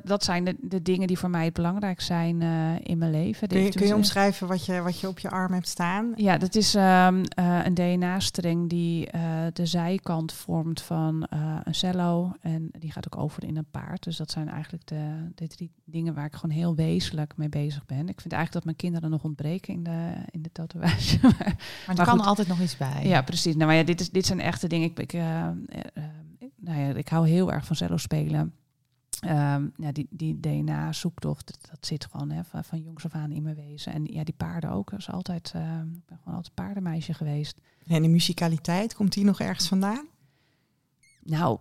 Speaker 3: dat, zijn de, de dingen die voor mij het belangrijk zijn eh, in mijn leven.
Speaker 1: Kun je, kun je
Speaker 3: dus-
Speaker 1: omschrijven wat je, wat je op je arm hebt staan?
Speaker 3: Ja, dat is ehm, eh, een DNA-streng die eh, de zijkant vormt van eh, een cello. En die gaat ook over in een paard. Dus dat zijn eigenlijk de, de drie dingen waar ik gewoon heel wezenlijk mee bezig ben. Ik vind eigenlijk dat mijn kinderen nog ontbreken in de, in de tatoeage. [laughs] Maar-
Speaker 2: Maar er
Speaker 3: Maar
Speaker 2: kan
Speaker 3: goed.
Speaker 2: altijd nog iets bij.
Speaker 3: ja, precies. Nou, maar ja, dit, is, dit zijn echte dingen. Ik, ik, eh, eh, eh, nou ja, ik hou heel erg van cello spelen. Ehm, ja, die, die DNA-zoektocht, dat, dat zit gewoon hè, van, van jongs af aan in mijn wezen. En ja, die paarden ook. Dat is altijd, eh, ik ben gewoon altijd paardenmeisje geweest.
Speaker 1: En de musicaliteit, komt die nog ergens vandaan?
Speaker 3: Nou,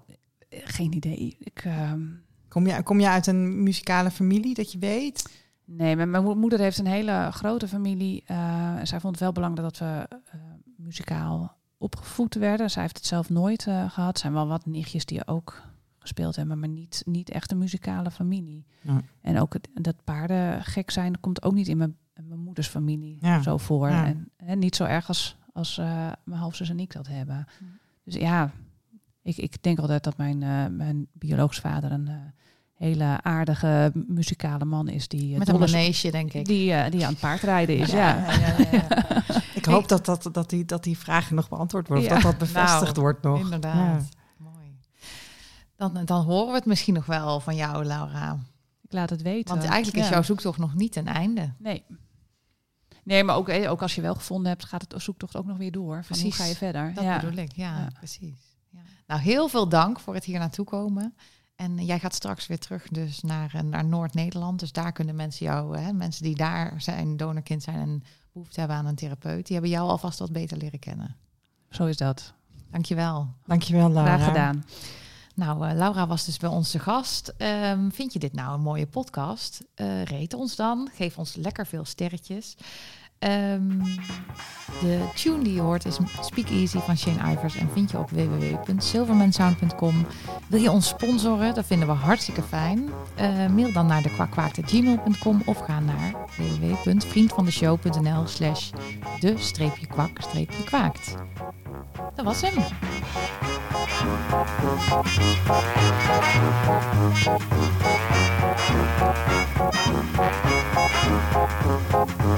Speaker 3: geen idee. Ik, ehm,
Speaker 1: Kom je, kom je uit een muzikale familie, dat je weet?
Speaker 3: nee, mijn, mijn mo- moeder heeft een hele grote familie. eh, en zij vond het wel belangrijk dat we eh, muzikaal opgevoed werden. Zij heeft het zelf nooit eh, gehad. Er zijn wel wat nichtjes die ook gespeeld hebben, maar niet, niet echt een muzikale familie.
Speaker 1: Ja.
Speaker 3: En ook het, dat paarden gek zijn, komt ook niet in mijn, in mijn moeders familie
Speaker 1: Ja.
Speaker 3: zo voor.
Speaker 1: Ja.
Speaker 3: En, en niet zo erg als, als eh, mijn halfzus en ik dat hebben.
Speaker 2: Hm.
Speaker 3: Dus ja, ik, ik denk altijd dat mijn, uh, mijn biologisch vader een uh, hele aardige muzikale man is. Die,
Speaker 2: Met een manege, denk ik.
Speaker 3: Die, uh, die aan het paardrijden is, ja. ja. ja,
Speaker 1: ja [laughs] ik hoop dat, dat, dat, die, dat die vragen nog beantwoord worden. Of dat dat bevestigd
Speaker 2: nou,
Speaker 1: wordt nog.
Speaker 2: Inderdaad. Dan, dan horen we het misschien nog wel van jou, Laura.
Speaker 3: Ik laat het weten.
Speaker 2: Want eigenlijk is jouw zoektocht nog niet ten einde.
Speaker 3: Nee. Nee, maar ook, ook als je wel gevonden hebt, gaat het zoektocht ook nog weer door. Van precies. Hoe ga je verder?
Speaker 2: Dat bedoel ik, ja, precies. Ja. Nou, heel veel dank voor het hier naartoe komen. En jij gaat straks weer terug dus naar, naar Noord-Nederland. Dus daar kunnen mensen jou, hè, mensen die daar zijn, donorkind zijn en behoefte hebben aan een therapeut, die hebben jou alvast wat beter leren kennen.
Speaker 3: Zo is dat.
Speaker 2: Dankjewel.
Speaker 1: Dankjewel, Laura.
Speaker 3: Graag gedaan.
Speaker 2: Nou, uh, Laura was dus bij onze gast. Um, vind je dit nou een mooie podcast? Uh, ons dan. Geef ons lekker veel sterretjes. Um, de tune die je hoort is Speak Easy van Shane Ivers en vind je op www.silvermansound.com. Wil je ons sponsoren? Dat vinden we hartstikke fijn. Uh, mail dan naar de kwakwaakte.gmail.com of ga naar www.vriendvandeshow.nl slash de-kwak-kwaakt. Dat was hem.